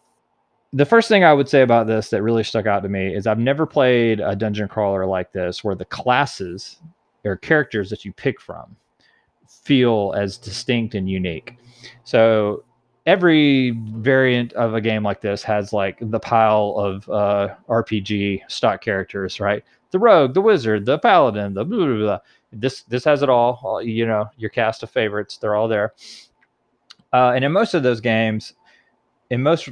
the first thing I would say about this that really stuck out to me is I've never played a dungeon crawler like this where the classes or characters that you pick from feel as distinct and unique. So every variant of a game like this has like the pile of uh, RPG stock characters, right? The rogue, the wizard, the paladin, the blah, blah, blah. This this has it all. You know, your cast of favorites, they're all there. Uh, and in most of those games, in most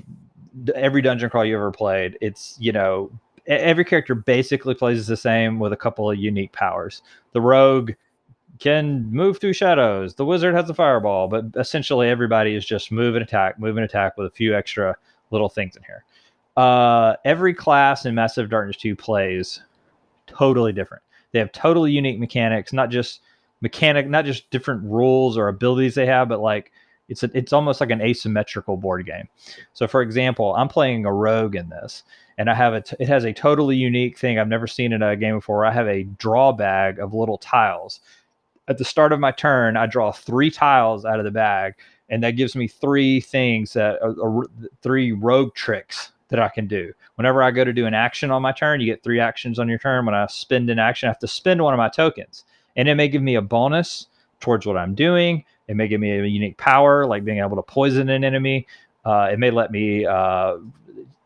every dungeon crawl you ever played, it's you know every character basically plays the same with a couple of unique powers. The rogue can move through shadows. The wizard has a fireball, but essentially everybody is just move and attack, move and attack with a few extra little things in here. Uh, every class in Massive Darkness 2 plays totally different. They have totally unique mechanics, not just mechanic, not just different rules or abilities they have, but like it's a, it's almost like an asymmetrical board game. So, for example, I'm playing a rogue in this, and I have a t- it has a totally unique thing I've never seen in a game before. I have a draw bag of little tiles. At the start of my turn, I draw three tiles out of the bag, and that gives me three things that are, are three rogue tricks that I can do. Whenever I go to do an action on my turn, you get three actions on your turn. When I spend an action, I have to spend one of my tokens, and it may give me a bonus towards what I'm doing it may give me a unique power, like being able to poison an enemy. Uh, it may let me uh,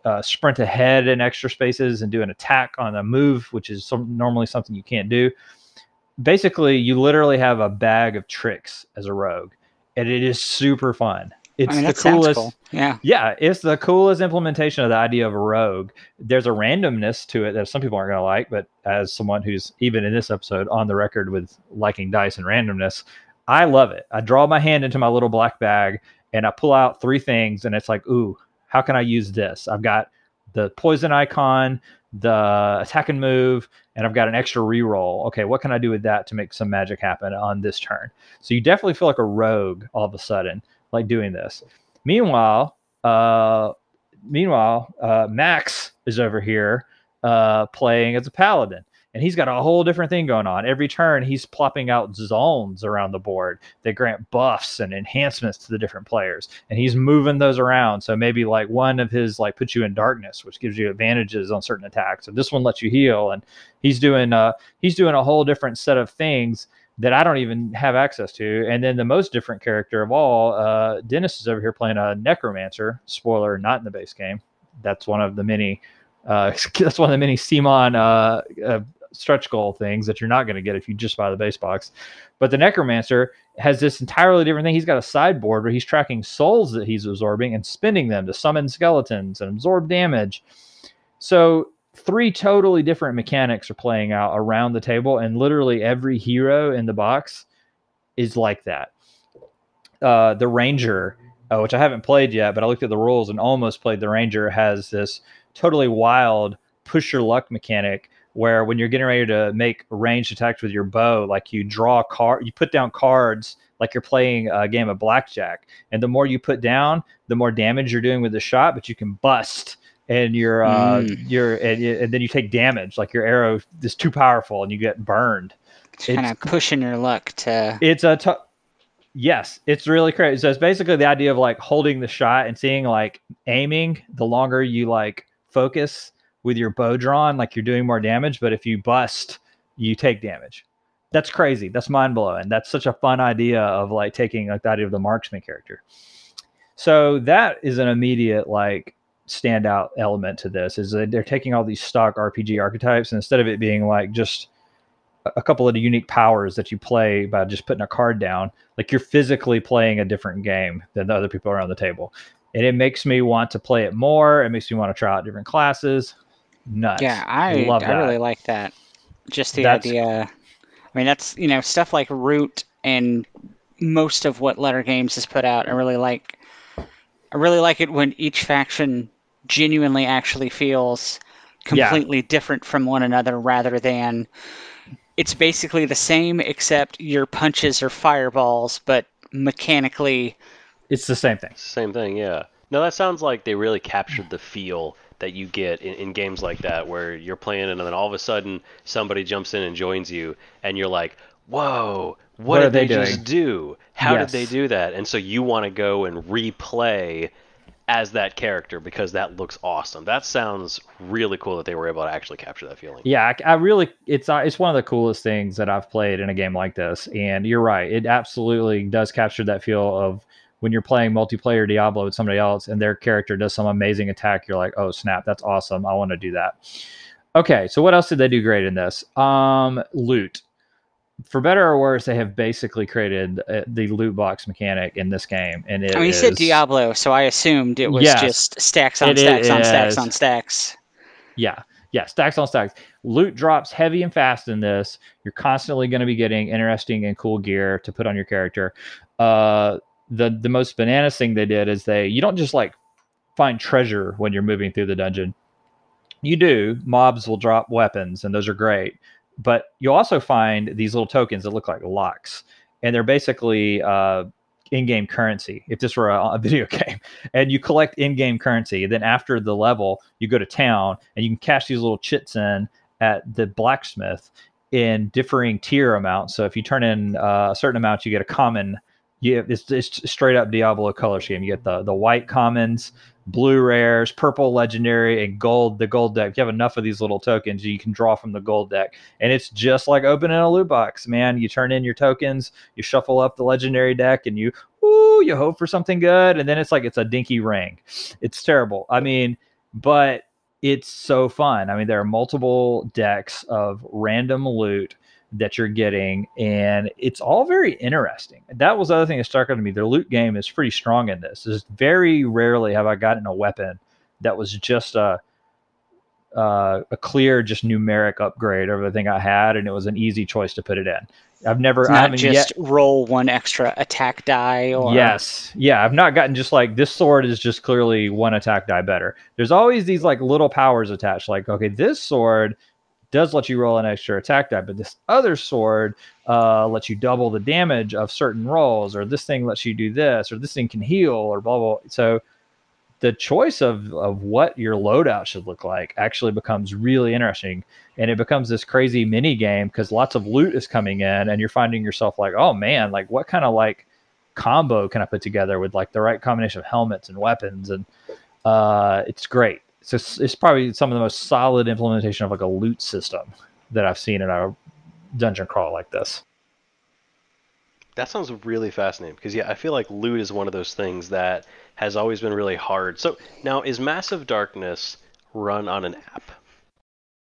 uh, sprint ahead in extra spaces and do an attack on a move, which is some, normally something you can't do. Basically, you literally have a bag of tricks as a rogue, and it is super fun. It's I mean, the coolest. cool. Yeah. Yeah, it's the coolest implementation of the idea of a rogue. There's a randomness to it that some people aren't going to like, but as someone who's even in this episode on the record with liking dice and randomness, I love it. I draw my hand into my little black bag and I pull out three things, and it's like, ooh, how can I use this? I've got the poison icon, the attack and move, and I've got an extra reroll. Okay, what can I do with that to make some magic happen on this turn? So you definitely feel like a rogue all of a sudden, like doing this. Meanwhile, uh, meanwhile, uh, Max is over here uh, playing as a paladin and he's got a whole different thing going on. Every turn, he's plopping out zones around the board that grant buffs and enhancements to the different players, and he's moving those around. So maybe like one of his like puts you in darkness, which gives you advantages on certain attacks, and this one lets you heal. And he's doing uh he's doing a whole different set of things that I don't even have access to. And then the most different character of all, uh, Dennis is over here playing a necromancer. Spoiler, not in the base game. That's one of the many. Uh, that's one of the many CMON uh, uh, stretch goal things that you're not going to get if you just buy the base box. But the Necromancer has this entirely different thing. He's got a sideboard where he's tracking souls that he's absorbing and spending them to summon skeletons and absorb damage. So three totally different mechanics are playing out around the table, and literally every hero in the box is like that. Uh, the Ranger, uh, which I haven't played yet, but I looked at the rules and almost played the Ranger, has this totally wild push your luck mechanic where when you're getting ready to make ranged attacks with your bow, like you draw a card, you put down cards like you're playing a game of blackjack, and the more you put down, the more damage you're doing with the shot, but you can bust and you're uh Mm. you're and, and then you take damage like your arrow is too powerful and you get burned It's kind of pushing your luck to. it's a t- yes it's really crazy so it's basically the idea of like holding the shot and seeing like aiming the longer you like focus with your bow drawn like you're doing more damage but if you bust you take damage. That's crazy. That's mind-blowing. That's such a fun idea of like taking like the idea of the marksman character. So that is an immediate like standout element to this is that they're taking all these stock rpg archetypes and instead of it being like just a couple of the unique powers that you play by just putting a card down like you're physically playing a different game than the other people around the table. And it makes me want to play it more. It makes me want to try out different classes nuts Yeah, I love I that. really like that. Just the That's- idea. I mean, that's you know stuff like Root and most of what Leder Games has put out. I really like. I really like it when each faction genuinely actually feels Yeah. completely different from one another, rather than it's basically the same except your punches are fireballs, but mechanically it's the same thing Same thing, yeah. No, that sounds like they really captured the feel that you get in, in games like that, where you're playing and then all of a sudden somebody jumps in and joins you, and you're like, "Whoa, what, What are did they, they just do? How Yes. did they do that?" And so you want to go and replay as that character because that looks awesome. That sounds really cool that they were able to actually capture that feeling. Yeah, I, I really it's uh, it's one of the coolest things that I've played in a game like this. And you're right, it absolutely does capture that feel of when you're playing multiplayer Diablo with somebody else and their character does some amazing attack. You're like, oh snap, that's awesome. I want to do that. Okay, so what else did they do great in this? Um, loot for better or worse, they have basically created uh, the loot box mechanic in this game, and it I mean, you is- said Diablo, so I assumed it was Yes. just stacks on stacks on stacks on stacks. Yeah, yeah, stacks on stacks. Loot drops heavy and fast in this. You're constantly going to be getting interesting and cool gear to put on your character. Uh, the the most bananas thing they did is they you don't just like find treasure when you're moving through the dungeon. You do. Mobs will drop weapons, and those are great. But you'll also find these little tokens that look like locks, and they're basically uh, in-game currency. If this were a, a video game, and you collect in-game currency, then after the level, you go to town and you can cash these little chits in at the blacksmith in differing tier amounts. So if you turn in uh, a certain amount, you get a common. You it's, it's straight up Diablo color scheme. You get the the white commons, blue rares, purple legendary, and gold. The gold deck. If you have enough of these little tokens, you can draw from the gold deck, and it's just like opening a loot box, man. You turn in your tokens, you shuffle up the legendary deck, and you ooh, you hope for something good, and then it's like it's a dinky ring. It's terrible. I mean, but it's so fun. I mean, there are multiple decks of random loot that you're getting, and it's all very interesting. That was the other thing that struck out to me. The loot game is pretty strong in this. Is very rarely have I gotten a weapon that was just a uh, a clear, just numeric upgrade over the thing I had, and it was an easy choice to put it in. I've never, It's I not haven't yet. just roll one extra attack die or Yes. Yeah. I've not gotten just like this sword is just clearly one attack die better. There's always these like little powers attached. Like, okay, this sword does let you roll an extra attack die, but this other sword uh, lets you double the damage of certain rolls, or this thing lets you do this, or this thing can heal, or blah, blah. So the choice of, of what your loadout should look like actually becomes really interesting. And it becomes this crazy mini game because lots of loot is coming in, and you're finding yourself like, oh man, like what kind of like combo can I put together with like the right combination of helmets and weapons, and uh, it's great. So it's, it's probably some of the most solid implementation of like a loot system that I've seen in a dungeon crawl like this. That sounds really fascinating because yeah, I feel like loot is one of those things that has always been really hard. So now is Massive Darkness run on an app?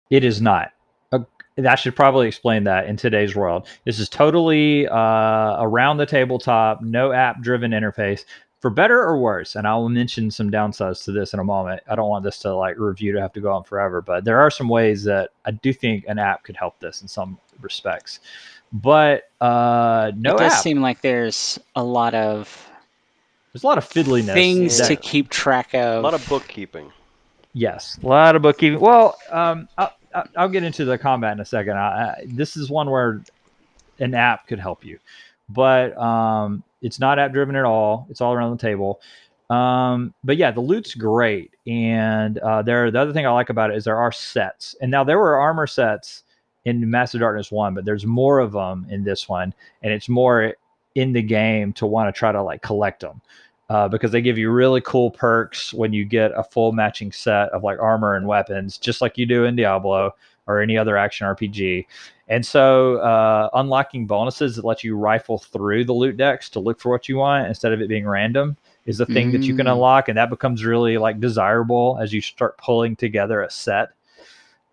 It is not. Uh, I should probably explain that in today's world. This is totally uh, around the tabletop, no app driven interface. For better or worse, and I'll mention some downsides to this in a moment. I don't want this to like review to have to go on forever, but there are some ways that I do think an app could help this in some respects. But uh, no it does app. seem like there's a lot of There's a lot of fiddliness. things that- to keep track of. A lot of bookkeeping. Yes, a lot of bookkeeping. Well, um, I'll, I'll- I'll get into the combat in a second. I, I, this is one where an app could help you, but um, it's not app driven at all. It's all around the table. Um, but yeah, the loot's great, and uh, there. The other thing I like about it is there are sets, and now there were armor sets in Massive Darkness One, but there's more of them in this one, and it's more in the game to want to try to like collect them uh, because they give you really cool perks when you get a full matching set of like armor and weapons, just like you do in Diablo or any other action RPG. And so, uh, unlocking bonuses that let you rifle through the loot decks to look for what you want instead of it being random is the thing that you can Mm. unlock, and that becomes really like desirable as you start pulling together a set.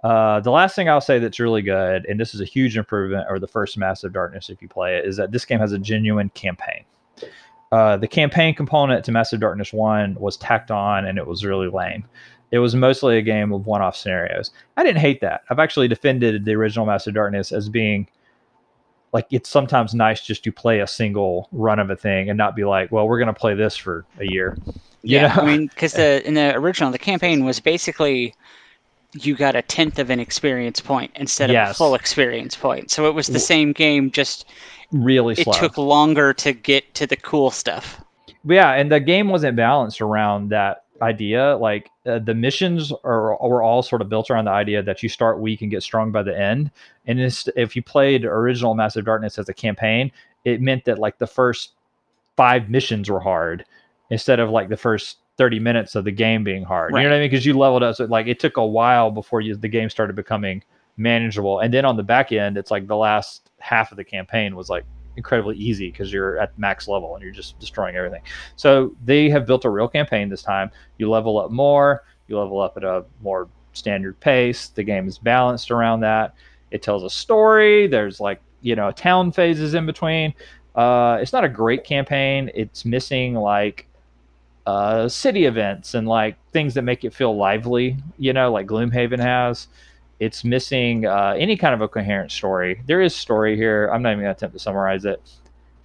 Uh, the last thing I'll say that's really good, and this is a huge improvement over the first Massive Darkness if you play it, is that this game has a genuine campaign. Uh, the campaign component to Massive Darkness 1 was tacked on and it was really lame. It was mostly a game of one off scenarios. I didn't hate that. I've actually defended the original Massive Darkness as being like it's sometimes nice just to play a single run of a thing and not be like, well, we're going to play this for a year. You yeah, know? I mean, because the in the original, the campaign was basically you got a tenth of an experience point instead of a full experience point. So it was the same game, just really it took longer to get to the cool stuff. yeah, and the game wasn't balanced around that idea. Like uh, the missions are were all sort of built around the idea that you start weak and get strong by the end. And if you played original Massive Darkness as a campaign, it meant that like the first five missions were hard instead of like the first 30 minutes of the game being hard. You know what I mean? Because you leveled up. So like it took a while before you, the game started becoming manageable. And then on the back end, it's like the last half of the campaign was like incredibly easy because you're at max level and you're just destroying everything. So they have built a real campaign this time. You level up more, you level up at a more standard pace. The game is balanced around that. It tells a story. There's like, you know, town phases in between. Uh, it's not a great campaign. It's missing like uh, city events and like things that make it feel lively, you know, like Gloomhaven has. It's missing uh, any kind of a coherent story. There is story here. I'm not even going to attempt to summarize it.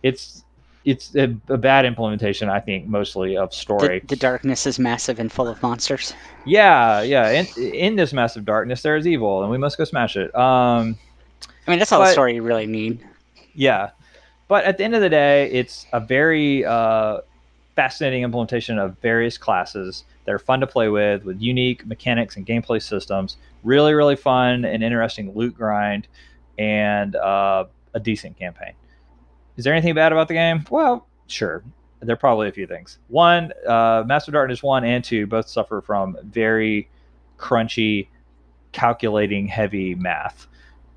It's it's a, a bad implementation, I think, mostly of story. the darkness is massive and full of monsters. Yeah, yeah. In, in this massive darkness, there is evil, and we must go smash it. Um, I mean, that's all the story you really need. yeah, but at the end of the day, it's a very uh, fascinating implementation of various classes that are fun to play with, with unique mechanics and gameplay systems. Really, really fun and interesting loot grind, and uh, a decent campaign. Is there anything bad about the game? Well, sure. There are probably a few things. One, uh, Massive Darkness 1 and 2 both suffer from very crunchy, calculating heavy math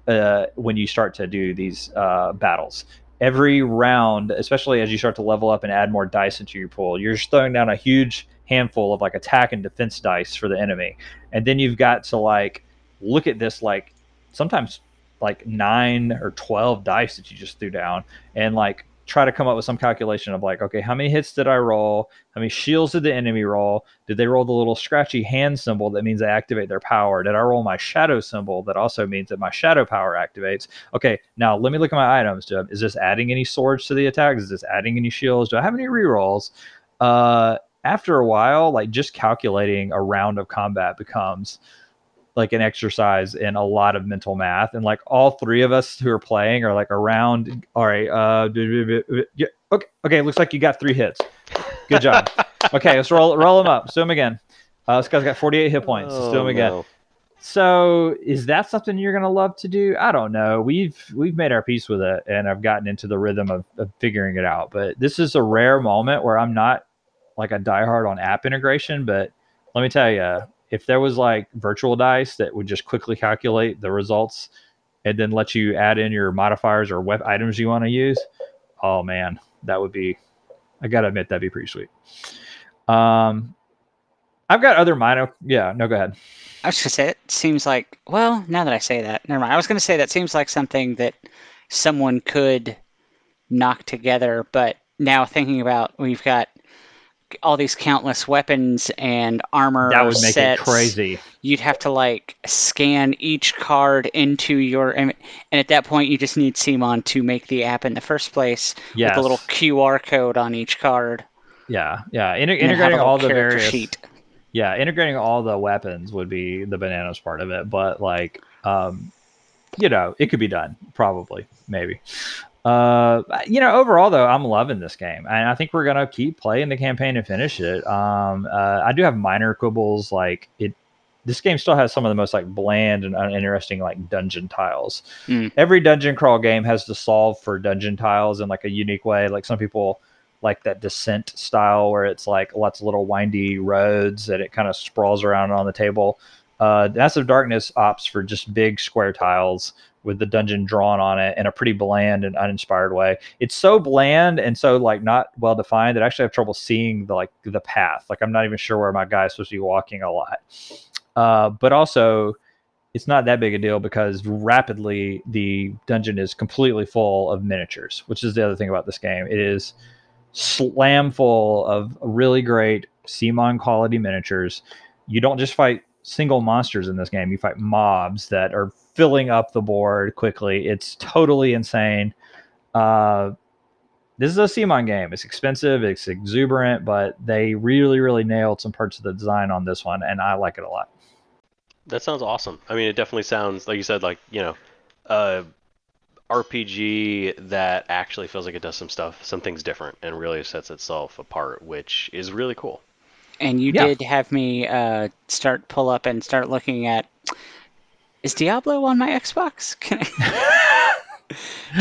uh, when you start to do these uh, battles. Every round, especially as you start to level up and add more dice into your pool, you're just throwing down a huge handful of like attack and defense dice for the enemy. And then you've got to like look at this like sometimes like nine or 12 dice that you just threw down and like try to come up with some calculation of like, okay, how many hits did I roll? How many shields did the enemy roll? Did they roll the little scratchy hand symbol that means they activate their power? Did I roll my shadow symbol that also means that my shadow power activates? Okay, now let me look at my items. Do, is this adding any swords to the attack? Is this adding any shields? Do I have any rerolls? Uh, after a while, like just calculating a round of combat becomes like an exercise in a lot of mental math. And like all three of us who are playing are like around all right uh yeah, okay okay looks like you got three hits. Good job. Okay let's roll roll them up. Let's do them again. Uh, this guy's got 48 hit points. Let's do them Oh, again. no. so is that something you're gonna love to do? I don't know. We've we've made our peace with it and i've gotten into the rhythm of, of figuring it out. But this is a rare moment where i'm not like a diehard on app integration. But let me tell you if there was like virtual dice that would just quickly calculate the results and then let you add in your modifiers or web items you want to use oh man that would be i gotta admit that'd be pretty sweet um i've got other minor yeah no go ahead I was gonna say it seems like well, now that I say that, never mind. I was gonna say that seems like something that someone could knock together, but now thinking about we've got all these countless weapons and armor that would make sets, it crazy. You'd have to like scan each card into your and and at that point you just need CMON to make the app in the first place yeah with a little QR code on each card. yeah yeah. Inter- and then have a integrating all the character various sheet. yeah integrating all the weapons would be the bananas part of it but like um you know it could be done probably maybe uh you know overall though i'm loving this game and i think we're gonna keep playing the campaign and finish it um uh, i do have minor quibbles like it this game still has some of the most like bland and uninteresting like dungeon tiles Mm. every dungeon crawl game has to solve for dungeon tiles in like a unique way like some people like that Descent style where it's like lots of little windy roads and it kind of sprawls around on the table. Uh, Massive Darkness opts for just big square tiles with the dungeon drawn on it in a pretty bland and uninspired way. It's so bland and so like not well defined that I actually have trouble seeing the like the path. Like I'm not even sure where my guy is supposed to be walking a lot. Uh, but also it's not that big a deal because rapidly the dungeon is completely full of miniatures, which is the other thing about this game. It is slam full of really great CMON quality miniatures. You don't just fight single monsters in this game, you fight mobs that are filling up the board quickly. It's totally insane. Uh, this is a CMON game. It's expensive, it's exuberant, but they really, really nailed some parts of the design on this one, and I like it a lot. That sounds awesome. I mean, it definitely sounds like you said, like you know, uh, RPG that actually feels like it does some stuff, some things different, and really sets itself apart, which is really cool. And you Yeah. did have me uh, start pull up and start looking at. Is Diablo on my Xbox? Can I...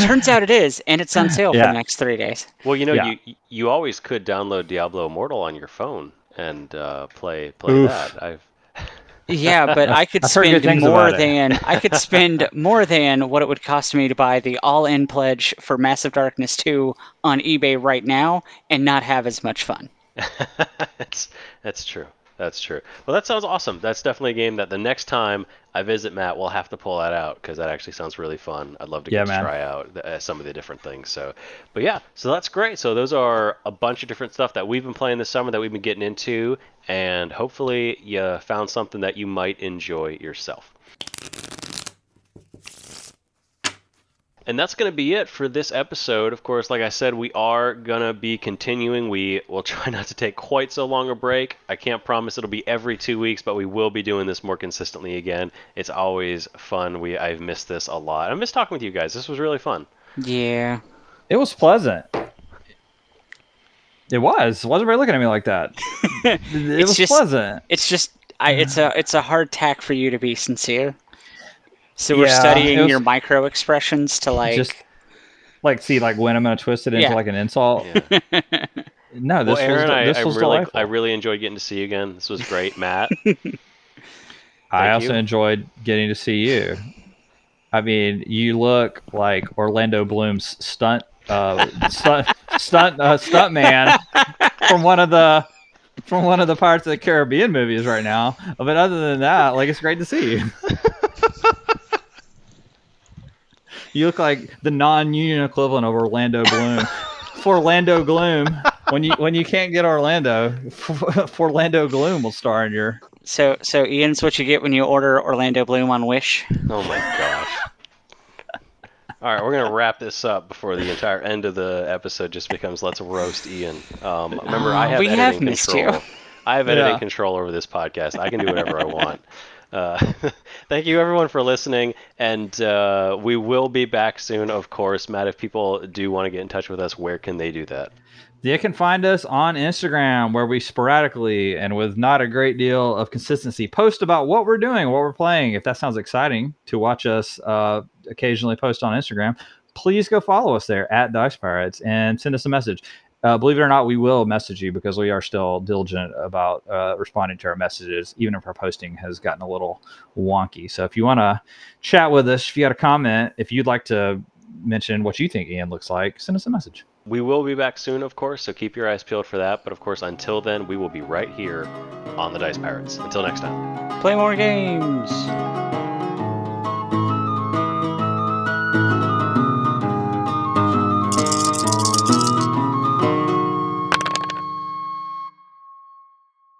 Turns out it is, and it's on sale for the next three days. Well, you know, Yeah. you you always could download Diablo Immortal on your phone and uh, play play Oof. that. I've Yeah, but I could I've spend more than I could spend more than what it would cost me to buy the all-in pledge for Massive Darkness 2 on eBay right now and not have as much fun. that's that's true. That's true. Well, that sounds awesome. That's definitely a game that the next time I visit Matt, we'll have to pull that out because that actually sounds really fun. I'd love to Yeah, get to try out the, uh, some of the different things. So, but yeah, so that's great. So those are a bunch of different stuff that we've been playing this summer that we've been getting into, and hopefully you found something that you might enjoy yourself. And that's going to be it for this episode. Of course, like I said, we are going to be continuing. We will try not to take quite so long a break. I can't promise it'll be every two weeks, but we will be doing this more consistently again. It's always fun. We I've missed this a lot. I miss talking with you guys. This was really fun. Yeah. It was pleasant. It was. Why is everybody looking at me like that? It It's was just- pleasant. It's just I it's a it's a hard tack for you to be sincere. So we're Yeah, studying was- your micro expressions to like Just like see, like when I'm gonna twist it into Yeah. like an insult. Yeah. No, this well, Aaron, was I, this I was really delightful. I really enjoyed getting to see you again. This was great, Matt. I also you. enjoyed getting to see you. I mean, you look like Orlando Bloom's stunt uh, stunt stunt uh, stunt man from one of the from one of the Pirates of the Caribbean movies right now. But other than that, like it's great to see you. you look like the non-union equivalent of Orlando Bloom. For Orlando Gloom, when you when you can't get Orlando, for Orlando Gloom will star in your so so Ian's what you get when you order Orlando Bloom on Wish. Oh my gosh. All right, we're gonna wrap this up before the entire end of the episode just becomes let's roast Ian. Um, remember, I have we editing have missed control. you. I have editing Yeah. control over this podcast. I can do whatever I want. Uh, thank you everyone for listening, and uh, we will be back soon, of course. Matt, if people do want to get in touch with us, where can they do that? They can find us on Instagram where we sporadically and with not a great deal of consistency post about what we're doing, what we're playing. If that sounds exciting to watch us uh, occasionally post on Instagram, please go follow us there at Dice Pirates and send us a message. Uh, believe it or not, we will message you because we are still diligent about uh, responding to our messages, even if our posting has gotten a little wonky. So if you want to chat with us, if you got a comment, if you'd like to mention what you think Ian looks like, send us a message. We will be back soon, of course, so keep your eyes peeled for that. But of course, until then, we will be right here on the Dice Pirates. Until next time. Play more games.